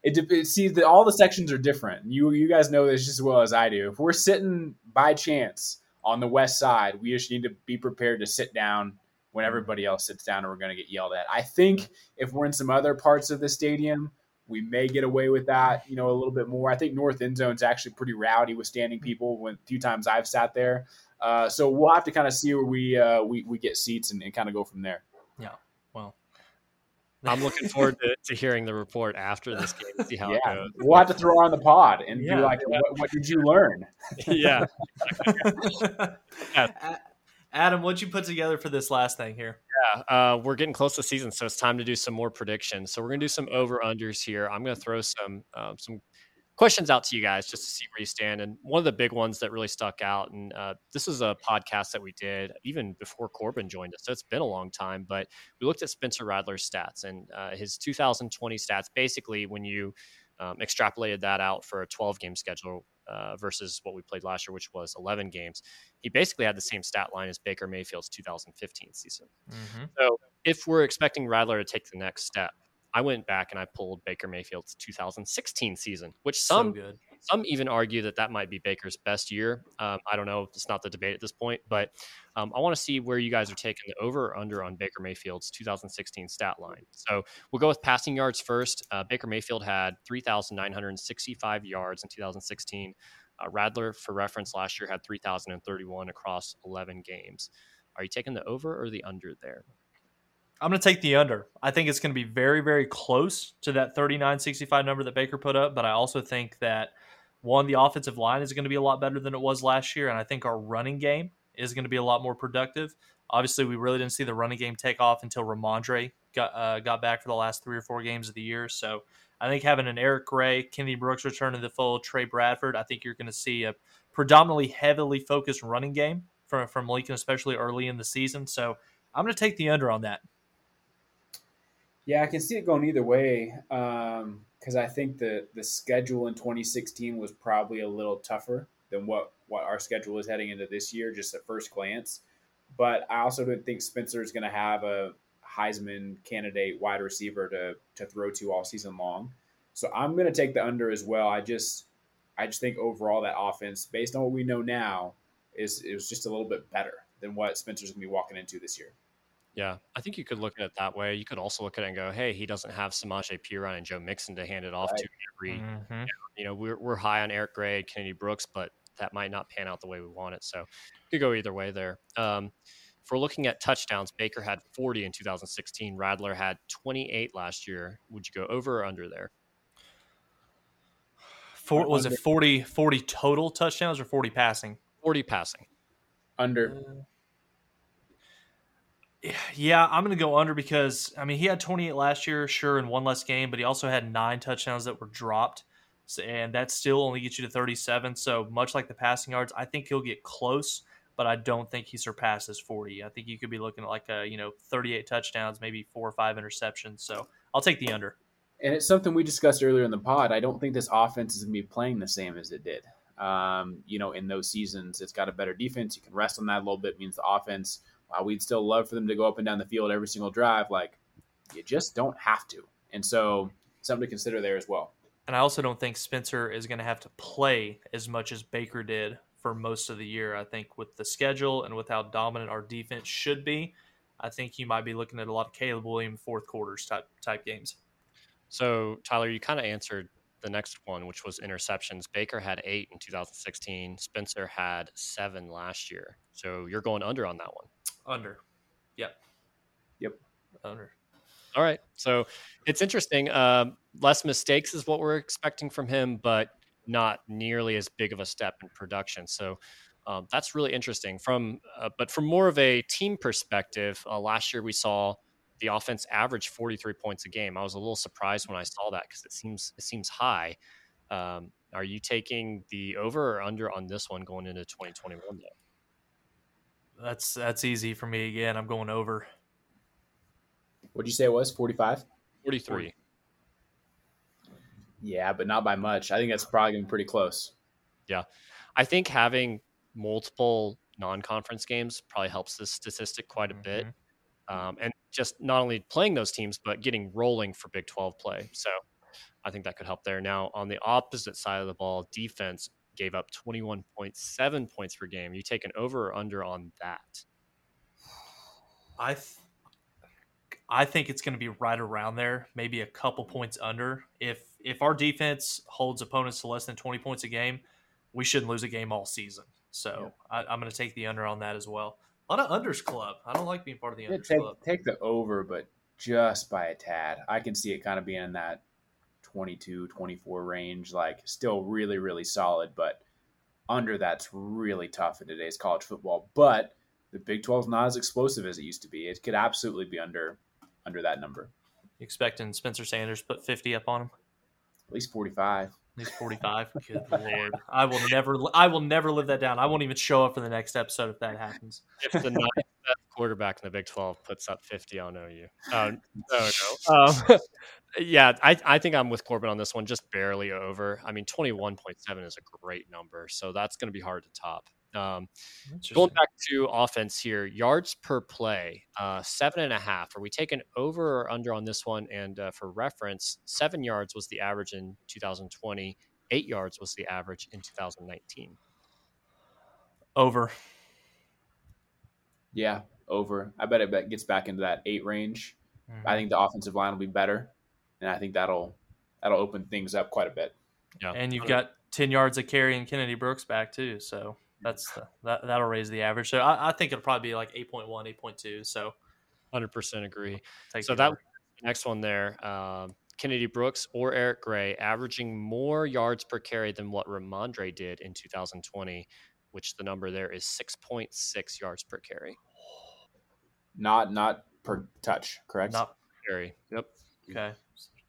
It, it see the, all the sections are different. You you guys know this just as well as I do. If we're sitting by chance on the west side, we just need to be prepared to sit down when everybody else sits down, and we're going to get yelled at. I think if we're in some other parts of the stadium, we may get away with that, you know, a little bit more. I think North End Zone's actually pretty rowdy with standing people. When a few times I've sat there, uh, so we'll have to kind of see where we uh, we we get seats and, and kind of go from there. Yeah. Well, I'm looking forward to, to, hearing the report after this game to see how yeah. it goes. We'll have to throw on the pod and yeah, be like, yeah. what, what, did you learn? yeah. yeah. Adam, what'd you put together for this last thing here? Yeah, uh, we're getting close to season, so it's time to do some more predictions. So we're gonna do some over unders here. I'm gonna throw some um, some questions out to you guys just to see where you stand. And one of the big ones that really stuck out, and uh, this is a podcast that we did even before Corbin joined us, so it's been a long time. But we looked at Spencer Rattler's stats and uh, his 2020 stats. Basically, when you um, extrapolated that out for a 12 game schedule uh, versus what we played last year, which was 11 games, he basically had the same stat line as Baker Mayfield's 2015 season. Mm-hmm. So if we're expecting Rattler to take the next step, I went back and I pulled Baker Mayfield's 2016 season, which some so some even argue that that might be Baker's best year. Um, I don't know; it's not the debate at this point, but um, I want to see where you guys are taking the over or under on Baker Mayfield's 2016 stat line. So we'll go with passing yards first. Uh, Baker Mayfield had 3,965 yards in 2016. Uh, Rattler, for reference, last year had 3,031 across 11 games. Are you taking the over or the under there? I'm going to take the under. I think it's going to be very, very close to that 39 65 number that Baker put up. But I also think that one, the offensive line is going to be a lot better than it was last year. And I think our running game is going to be a lot more productive. Obviously, we really didn't see the running game take off until Rhamondre got uh, got back for the last three or four games of the year. So I think having an Eric Gray, Kennedy Brooks return to the full, Tre Bradford, I think you're going to see a predominantly heavily focused running game from from Lincoln, especially early in the season. So I'm going to take the under on that. Yeah, I can see it going either way because um, I think the the schedule in 2016 was probably a little tougher than what what our schedule is heading into this year, just at first glance. But I also don't think Spencer is going to have a Heisman candidate wide receiver to to throw to all season long. So I'm going to take the under as well. I just I just think overall that offense, based on what we know now, is was just a little bit better than what Spencer's going to be walking into this year. Yeah, I think you could look at it that way. You could also look at it and go, "Hey, he doesn't have Samaje Perine and Joe Mixon to hand it off right. to every." Mm-hmm. You know, we're we're high on Eric Gray, Kennedy Brooks, but that might not pan out the way we want it. So, it could go either way there. Um, if we're looking at touchdowns, Baker had 40 in 2016. Rattler had 28 last year. Would you go over or under there? For, was it 40, 40 total touchdowns or 40 passing? 40 passing. Under. Uh, yeah, I'm going to go under because I mean he had 28 last year, sure, in one less game, but he also had nine touchdowns that were dropped, and that still only gets you to 37. So much like the passing yards, I think he'll get close, but I don't think he surpasses 40. I think you could be looking at like a you know 38 touchdowns, maybe four or five interceptions. So I'll take the under. And it's something we discussed earlier in the pod. I don't think this offense is going to be playing the same as it did. Um, you know, in those seasons, it's got a better defense. You can rest on that a little bit. Means the offense while we'd still love for them to go up and down the field every single drive, like you just don't have to. And so something to consider there as well. And I also don't think Spencer is going to have to play as much as Baker did for most of the year. I think with the schedule and with how dominant our defense should be, I think you might be looking at a lot of Caleb Williams fourth quarters type type games. So Tyler, you kind of answered the next one, which was interceptions. Baker had eight in 2016. Spencer had seven last year. So you're going under on that one. Under. Yep. Yep. Under. All right. So it's interesting. Um, less mistakes is what we're expecting from him, but not nearly as big of a step in production. So um, that's really interesting. From uh, but from more of a team perspective, uh, last year we saw the offense averaged 43 points a game. I was a little surprised when I saw that because it seems it seems high. Um, are you taking the over or under on this one going into 2021? Though? That's that's easy for me again. I'm going over. What'd you say it was? 45? 43. Yeah, but not by much. I think that's probably going to be pretty close. Yeah. I think having multiple non conference games probably helps this statistic quite a bit. Mm-hmm. Um, and just not only playing those teams, but getting rolling for Big 12 play. So I think that could help there. Now, on the opposite side of the ball, defense, gave up 21.7 points per game. You take an over or under on that? I th- I think it's going to be right around there, maybe a couple points under. If if our defense holds opponents to less than 20 points a game, we shouldn't lose a game all season. So yeah. I, am going to take the under on that as well. A lot of unders club. I don't like being part of the unders take, club. Take the over, but just by a tad. I can see it kind of being in that 22, 24 range. Like still really, really solid, but under that's really tough in today's college football. But the Big 12 is not as explosive as it used to be. It could absolutely be under under that number. You expecting Spencer Sanders put 50 up on him? At least 45. Least 45. Good lord. I will never I will never live that down. I won't even show up for the next episode if that happens. If the ninth best quarterback in the Big 12 puts up 50, I'll know you. Oh, no, no. Um, yeah, I, I think I'm with Corbin on this one, just barely over. I mean, 21.7 is a great number, so that's going to be hard to top. Um, going back to offense here, yards per play, uh, seven and a half. Are we taking over or under on this one? And uh, for reference, seven yards was the average in 2020. Eight yards was the average in 2019. Over. Yeah, over. I bet it gets back into that eight range. Mm-hmm. I think the offensive line will be better and I think that'll that'll open things up quite a bit. Yeah, and you've got ten yards of carry and Kennedy Brooks back too, so that's the, that that'll raise the average. So I, I think it'll probably be like 8.1, 8.2. So, hundred percent agree. so that next one there, um, Kennedy Brooks or Eric Gray averaging more yards per carry than what Rhamondre did in 2020. which the number there is 6.6 yards per carry. Not not per touch, correct? Not Carry. Yep. okay.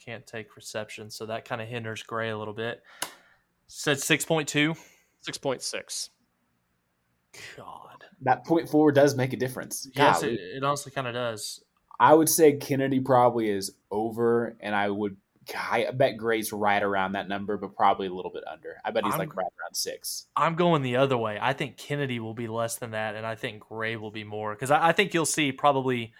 Can't take reception, so that kind of hinders Gray a little bit. Said six point two. 6.6. God. that point four does make a difference. Yes, it, it honestly kind of does. I would say Kennedy probably is over, and I would I bet Gray's right around that number, but probably a little bit under. I bet he's I'm- like right around six. I'm going the other way. I think Kennedy will be less than that, and I think Gray will be more because I, I think you'll see probably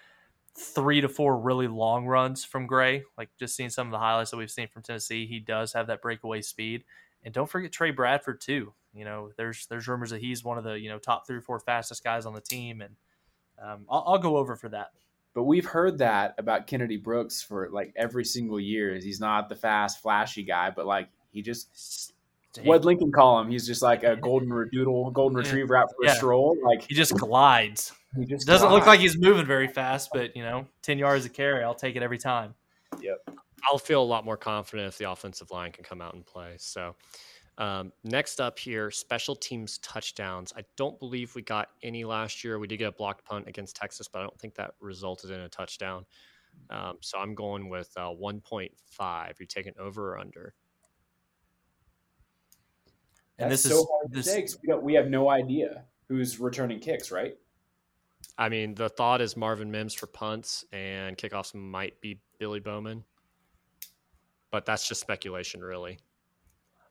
three to four really long runs from Gray. Like just seeing some of the highlights that we've seen from Tennessee, he does have that breakaway speed. And don't forget Tre Bradford too. You know, there's there's rumors that he's one of the you know top three or four fastest guys on the team, and um, I'll, I'll go over for that. But we've heard that about Kennedy Brooks for like every single year. He's not the fast, flashy guy, but like he just what Lincoln call him? He's just like a golden redoodle, golden retriever out for Yeah. a stroll. Like he just glides. he just Doesn't look like he's moving very fast, but you know, ten yards a carry, I'll take it every time. I'll feel a lot more confident if the offensive line can come out and play. So, um, next up here, special teams touchdowns. I don't believe we got any last year. We did get a blocked punt against Texas, but I don't think that resulted in a touchdown. Um, so I'm going with uh, 1.5. You're taking over or under? And That's this so is hard to this say 'cause we, don't, we have no idea who's returning kicks, right? I mean, the thought is Marvin Mims for punts and kickoffs might be Billy Bowman, but that's just speculation, really.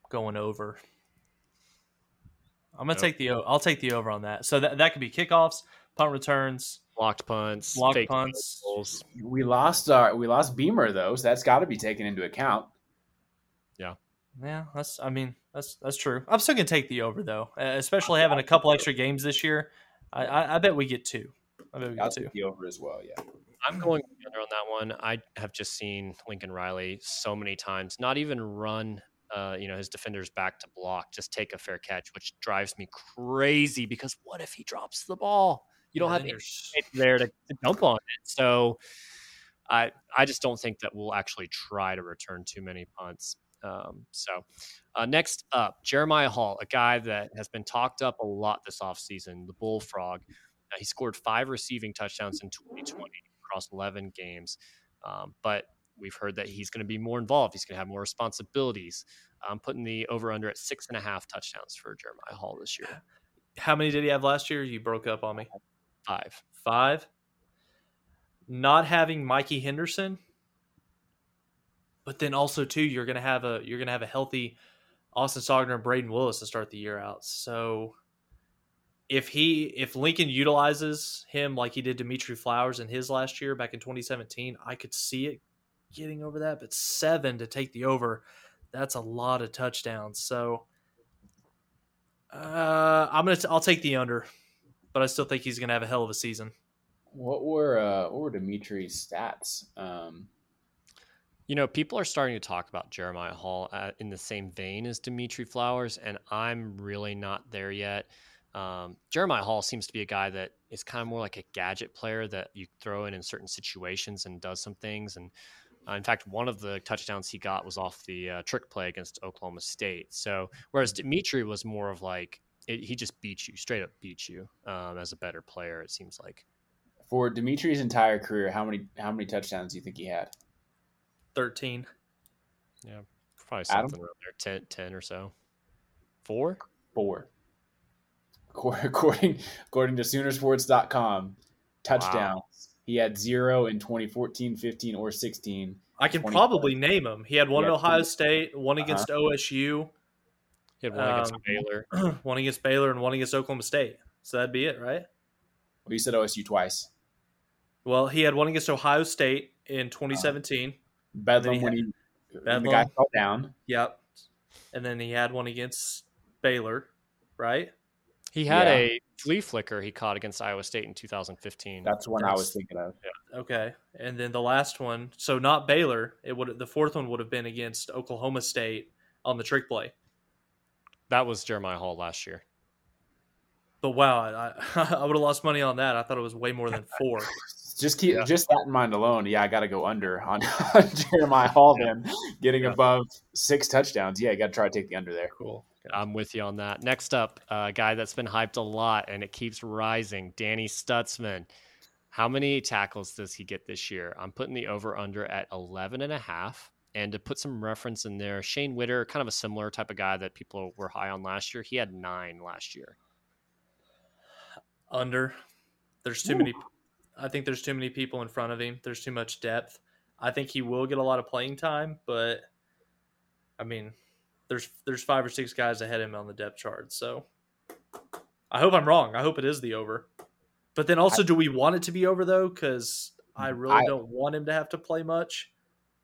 going over. I'm gonna Nope. take the I'll take the over on that. So that that could be kickoffs, punt returns, Blocked punts, Blocked fake punts. goals. We lost our we lost Beamer though, so that's got to be taken into account. Yeah, yeah, that's. I mean, that's that's true. I'm still gonna take the over though, uh, especially having a couple extra games this year. I, I, I bet we get two. I bet we I'll get two. take the over as well. Yeah. I'm going under on that one. I have just seen Lincoln Riley so many times not even run, uh, you know, his defenders back to block, just take a fair catch, which drives me crazy because what if he drops the ball? You don't have then any there to, to dump on it. So I I just don't think that we'll actually try to return too many punts. Um, so uh, next up, Jeremiah Hall, a guy that has been talked up a lot this offseason, the Bullfrog. Uh, he scored five receiving touchdowns in 2020 across 11 games. Um, but we've heard that he's going to be more involved. He's going to have more responsibilities. I'm putting the over under at six and a half touchdowns for Jeremiah Hall this year. How many did he have last year? You broke up on me. Five. Five. Not having Mikey Henderson, but then also too, you're gonna have a you're gonna have a healthy Austin Stogner and Brayden Willis to start the year out. So if he if Lincoln utilizes him like he did Dimitri Flowers in his last year back in 2017, I could see it getting over that. But seven to take the over, that's a lot of touchdowns. So uh, I'm gonna t- I'll take the under, but I still think he's gonna have a hell of a season. What were uh, what were Dimitri's stats? Um, You know, people are starting to talk about Jeremiah Hall uh, in the same vein as Dimitri Flowers, and I'm really not there yet. Um, Jeremiah Hall seems to be a guy that is kind of more like a gadget player that you throw in in certain situations and does some things. And uh, in fact, one of the touchdowns he got was off the uh, trick play against Oklahoma State. So, whereas Dimitri was more of like it, he just beats you, straight up beats you um, as a better player. It seems like. for Dimitri's entire career, how many how many touchdowns do you think he had? Thirteen. Yeah, probably Adam? something around there, 10, 10 or so. Four. Four. Accor- According according to Soonersports.com, touchdowns. He had zero in 2014, 15, or 16. I can probably name him. He had one Yeah, at Ohio 20. State, one Uh-huh. against OSU, He had one against Um, Baylor. one against Baylor, and one against Oklahoma State. So that'd be it, right? Well, you said OSU twice. Well, he had one against Ohio State in 2017. Bedlam he when had- he when the Bedlam. guy fell down. Yep. And then he had one against Baylor, right? He had Yeah. a flea flicker he caught against Iowa State in 2015. That's one I was thinking of. Okay. And then the last one, so not Baylor, it would the fourth one would have been against Oklahoma State on the trick play. that was Jeremiah Hall last year. But wow, I, I would have lost money on that. I thought it was way more than four. Just keep Yeah. just that in mind alone. Yeah, I got to go under on, on Jeremiah Hall. Then getting Yeah. above six touchdowns. Yeah, you got to try to take the under there. cool. I'm with you on that. Next up, a guy that's been hyped a lot and it keeps rising, Danny Stutsman. How many tackles does he get this year? I'm putting the over under at 11 and a half. And to put some reference in there, Shane Whitter, kind of a similar type of guy that people were high on last year. He had nine last year. Under. There's too Ooh. many. I think there's too many people in front of him. There's too much depth. I think he will get a lot of playing time, but I mean, there's there's five or six guys ahead of him on the depth chart. So I hope I'm wrong. I hope it is the over. But then also, I, do we want it to be over though? Because I really I, don't want him to have to play much.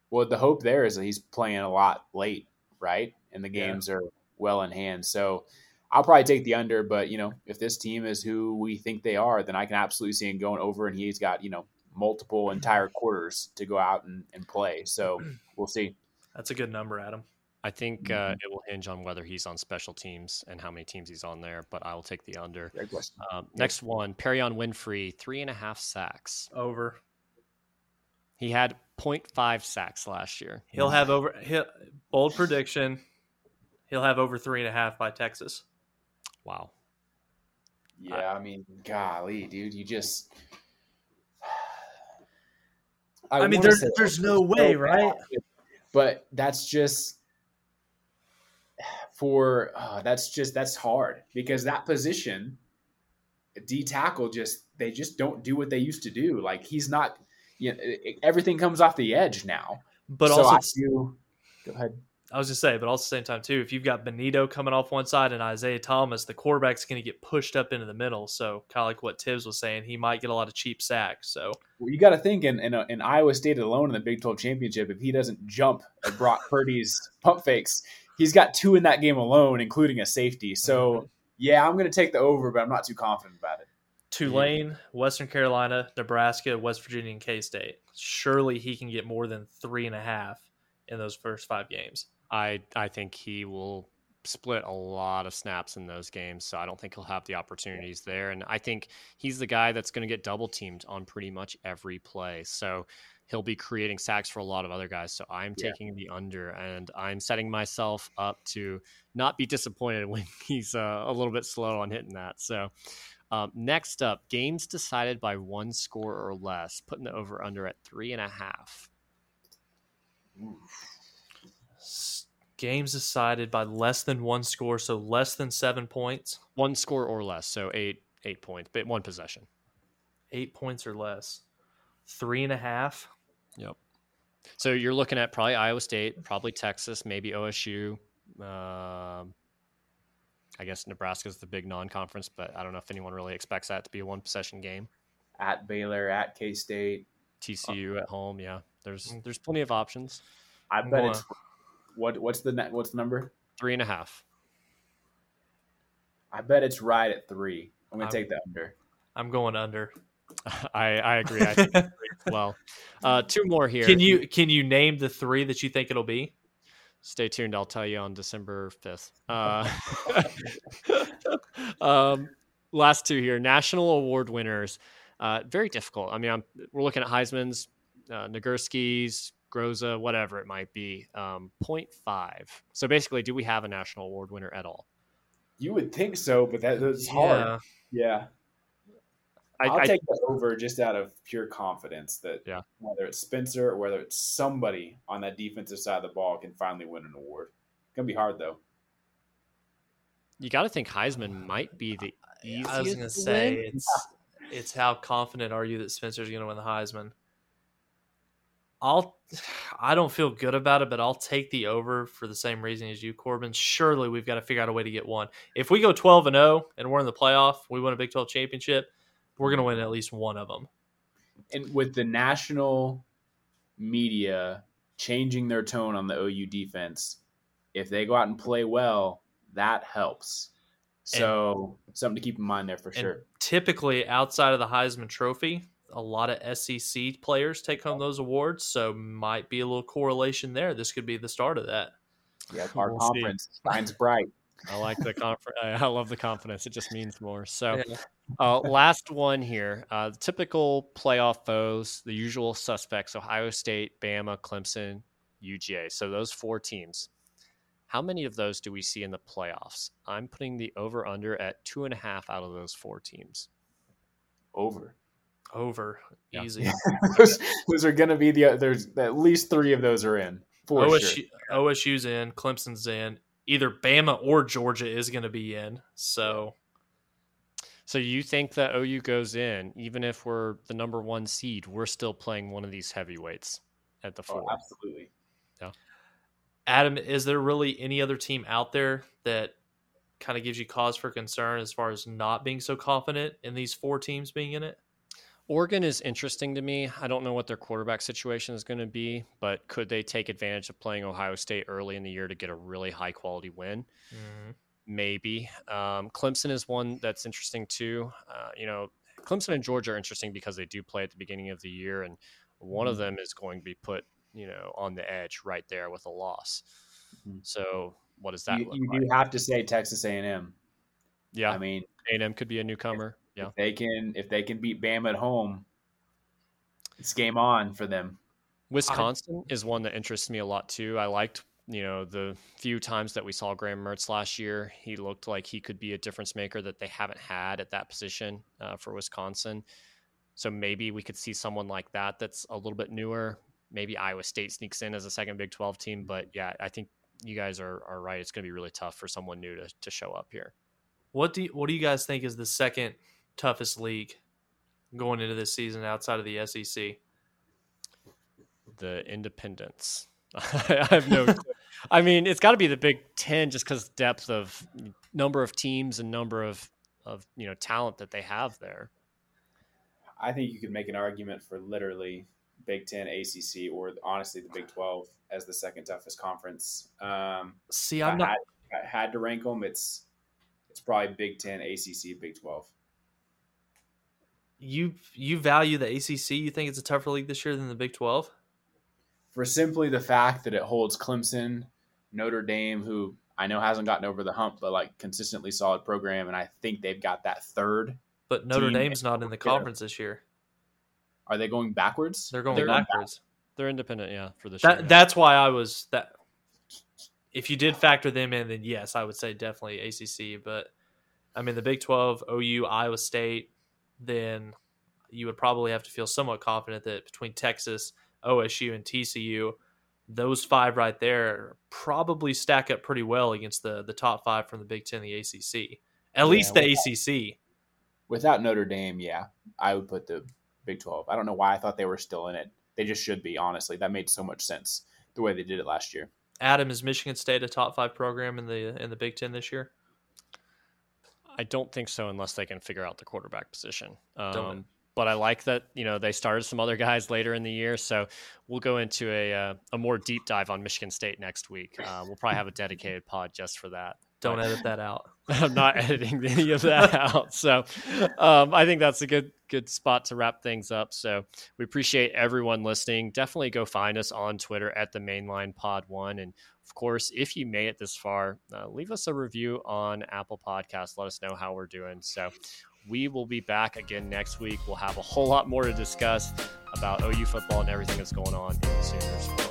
Well, the hope there is that he's playing a lot late, right? And the games yeah. are well in hand. So I'll probably take the under, but you know, if this team is who we think they are, then I can absolutely see him going over and he's got, you know, multiple entire quarters to go out and, and play. So we'll see. That's a good number, Adam. I think uh, mm-hmm. it will hinge on whether he's on special teams and how many teams he's on there, but I will take the under. Um, next one, Perrion Winfrey, three and a half sacks. Over. He had 0.5 sacks last year. He'll have over he'll, bold prediction. He'll have over three and a half by Texas. Wow. Yeah, I, I mean, golly, dude, you just. I, I mean, there's there's no way, right? But that's just for uh, that's just that's hard because that position, D tackle, just they just don't do what they used to do. Like he's not you know, everything comes off the edge now. But so also, do, go ahead. I was just say, but also at the same time too, if you've got Bonitto coming off one side and Isaiah Thomas, the quarterback's going to get pushed up into the middle. So kind of like what Tibbs was saying, he might get a lot of cheap sacks. So well, you got to think in, in, in Iowa State alone in the Big 12 championship, if he doesn't jump at Brock Purdy's pump fakes, he's got two in that game alone, including a safety. So yeah, I'm going to take the over, but I'm not too confident about it. Tulane, Western Carolina, Nebraska, West Virginia, and K State. Surely he can get more than three and a half in those first five games. I I think he will split a lot of snaps in those games, so I don't think he'll have the opportunities there. And I think he's the guy that's going to get double teamed on pretty much every play. So he'll be creating sacks for a lot of other guys. So I'm taking yeah. the under, and I'm setting myself up to not be disappointed when he's uh, a little bit slow on hitting that. So um, next up, games decided by one score or less, putting the over under at three and a half. Games decided by less than one score, so less than seven points. One score or less, so eight eight points, but one possession. Eight points or less. Three and a half. Yep. So you're looking at probably Iowa State, probably Texas, maybe OSU. Um, I guess Nebraska's the big non-conference, but I don't know if anyone really expects that to be a one possession game. At Baylor, at K State, TCU at home. Yeah, there's mm. there's plenty of options. I bet it's what what's the net what's the number? Three and a half. I bet it's right at three. I'm gonna I'm, take the under. I'm going under. I I agree. I agree well, uh, two more here. Can you can you name the three that you think it'll be? stay tuned. I'll tell you on December 5th. Uh, um, last two here national award winners. Uh, very difficult. I mean, I'm, we're looking at Heisman's, uh, Nagurski's, Groza, whatever it might be. Um, 0.5. So basically, do we have a national award winner at all? You would think so, but that, that's yeah. hard. Yeah. I'll I, take the over just out of pure confidence that yeah. whether it's Spencer or whether it's somebody on that defensive side of the ball can finally win an award. It's gonna be hard though. You got to think Heisman might be the easiest. I was gonna say win. it's it's how confident are you that Spencer's gonna win the Heisman? I'll I don't feel good about it, but I'll take the over for the same reason as you, Corbin. Surely we've got to figure out a way to get one. If we go twelve and zero oh and we're in the playoff, we win a Big Twelve championship we're going to win at least one of them. And with the national media changing their tone on the OU defense, if they go out and play well, that helps. So and, something to keep in mind there for sure. Typically, outside of the Heisman Trophy, a lot of SEC players take home those awards, so might be a little correlation there. This could be the start of that. Yeah, our we'll conference shines bright. I like the conference. I love the confidence. It just means more. So, yeah. Uh, last one here. Uh, typical playoff foes, the usual suspects: Ohio State, Bama, Clemson, UGA. So those four teams. How many of those do we see in the playoffs? I'm putting the over under at two and a half out of those four teams. Over. Over. Yeah. Easy. Yeah. those, those are going to be the there's at least three of those are in for OSU, sure. OSU's in, Clemson's in. Either Bama or Georgia is going to be in. So So you think that OU goes in, even if we're the number one seed, we're still playing one of these heavyweights at the Oh, four. absolutely. Yeah. Adam, is there really any other team out there that kind of gives you cause for concern as far as not being so confident in these four teams being in it? Oregon is interesting to me. I don't know what their quarterback situation is going to be, but could they take advantage of playing Ohio State early in the year to get a really high quality win? Mm-hmm. Maybe. Um, Clemson is one that's interesting too. Uh, you know, Clemson and Georgia are interesting because they do play at the beginning of the year, and one of Mhm. them is going to be put, you know, on the edge right there with a loss. Mhm. So, what does that You, you like? do have to say Texas A&M. yeah, I mean, A&M could be a newcomer. Yeah. if they can if they can beat Bam at home, it's game on for them. Wisconsin is one that interests me a lot too. I liked, you know, the few times that we saw Graham Mertz last year. He looked like he could be a difference maker that they haven't had at that position uh, for Wisconsin. So maybe we could see someone like that that's a little bit newer. Maybe Iowa State sneaks in as a second Big 12 team. But yeah, I think you guys are, are right. It's going to be really tough for someone new to, to show up here. What do you, what do you guys think is the second toughest league going into this season outside of the SEC? The Independents. I have no. clue. I mean, it's got to be the Big Ten just because depth of number of teams and number of of you know talent that they have there. I think you could make an argument for literally Big Ten, ACC, or honestly the Big Twelve as the second toughest conference. Um, See, I'm I not. had, I had to rank them, it's it's probably Big Ten, ACC, Big Twelve. You you value the ACC? You think it's a tougher league this year than the Big Twelve? for simply the fact that it holds Clemson, Notre Dame, who I know hasn't gotten over the hump, but like consistently solid program, and I think they've got that third. But Notre Team Dame's not in the yeah. conference this year. Are they going backwards? They're going They're going backwards. They're independent, yeah, for this That year. that's why I was that. If you did factor them in, then yes, I would say definitely ACC. But I mean, the Big Twelve, OU, Iowa State, then you would probably have to feel somewhat confident that between Texas, OSU, and TCU, those five right there probably stack up pretty well against the the top five from the Big Ten, the ACC. At least the ACC. Without Notre Dame, yeah, I would put the Big Twelve. I don't know why I thought they were still in it. They just should be. Honestly, that made so much sense the way they did it last year. Adam, is Michigan State a top five program in the in the Big Ten this year? I don't think so unless they can figure out the quarterback position. Don't. Um, but I like that you know they started some other guys later in the year, so we'll go into a uh, a more deep dive on Michigan State next week. Uh, we'll probably have a dedicated pod just for that. Don't But- edit that out. I'm not editing any of that out. So um, I think that's a good good spot to wrap things up. So we appreciate everyone listening. Definitely go find us on Twitter at the Mainline Pod One, and of course, if you made it this far, uh, leave us a review on Apple Podcasts. Let us know how we're doing. So we will be back again next week. We'll have a whole lot more to discuss about OU football and everything that's going on in the Sooners.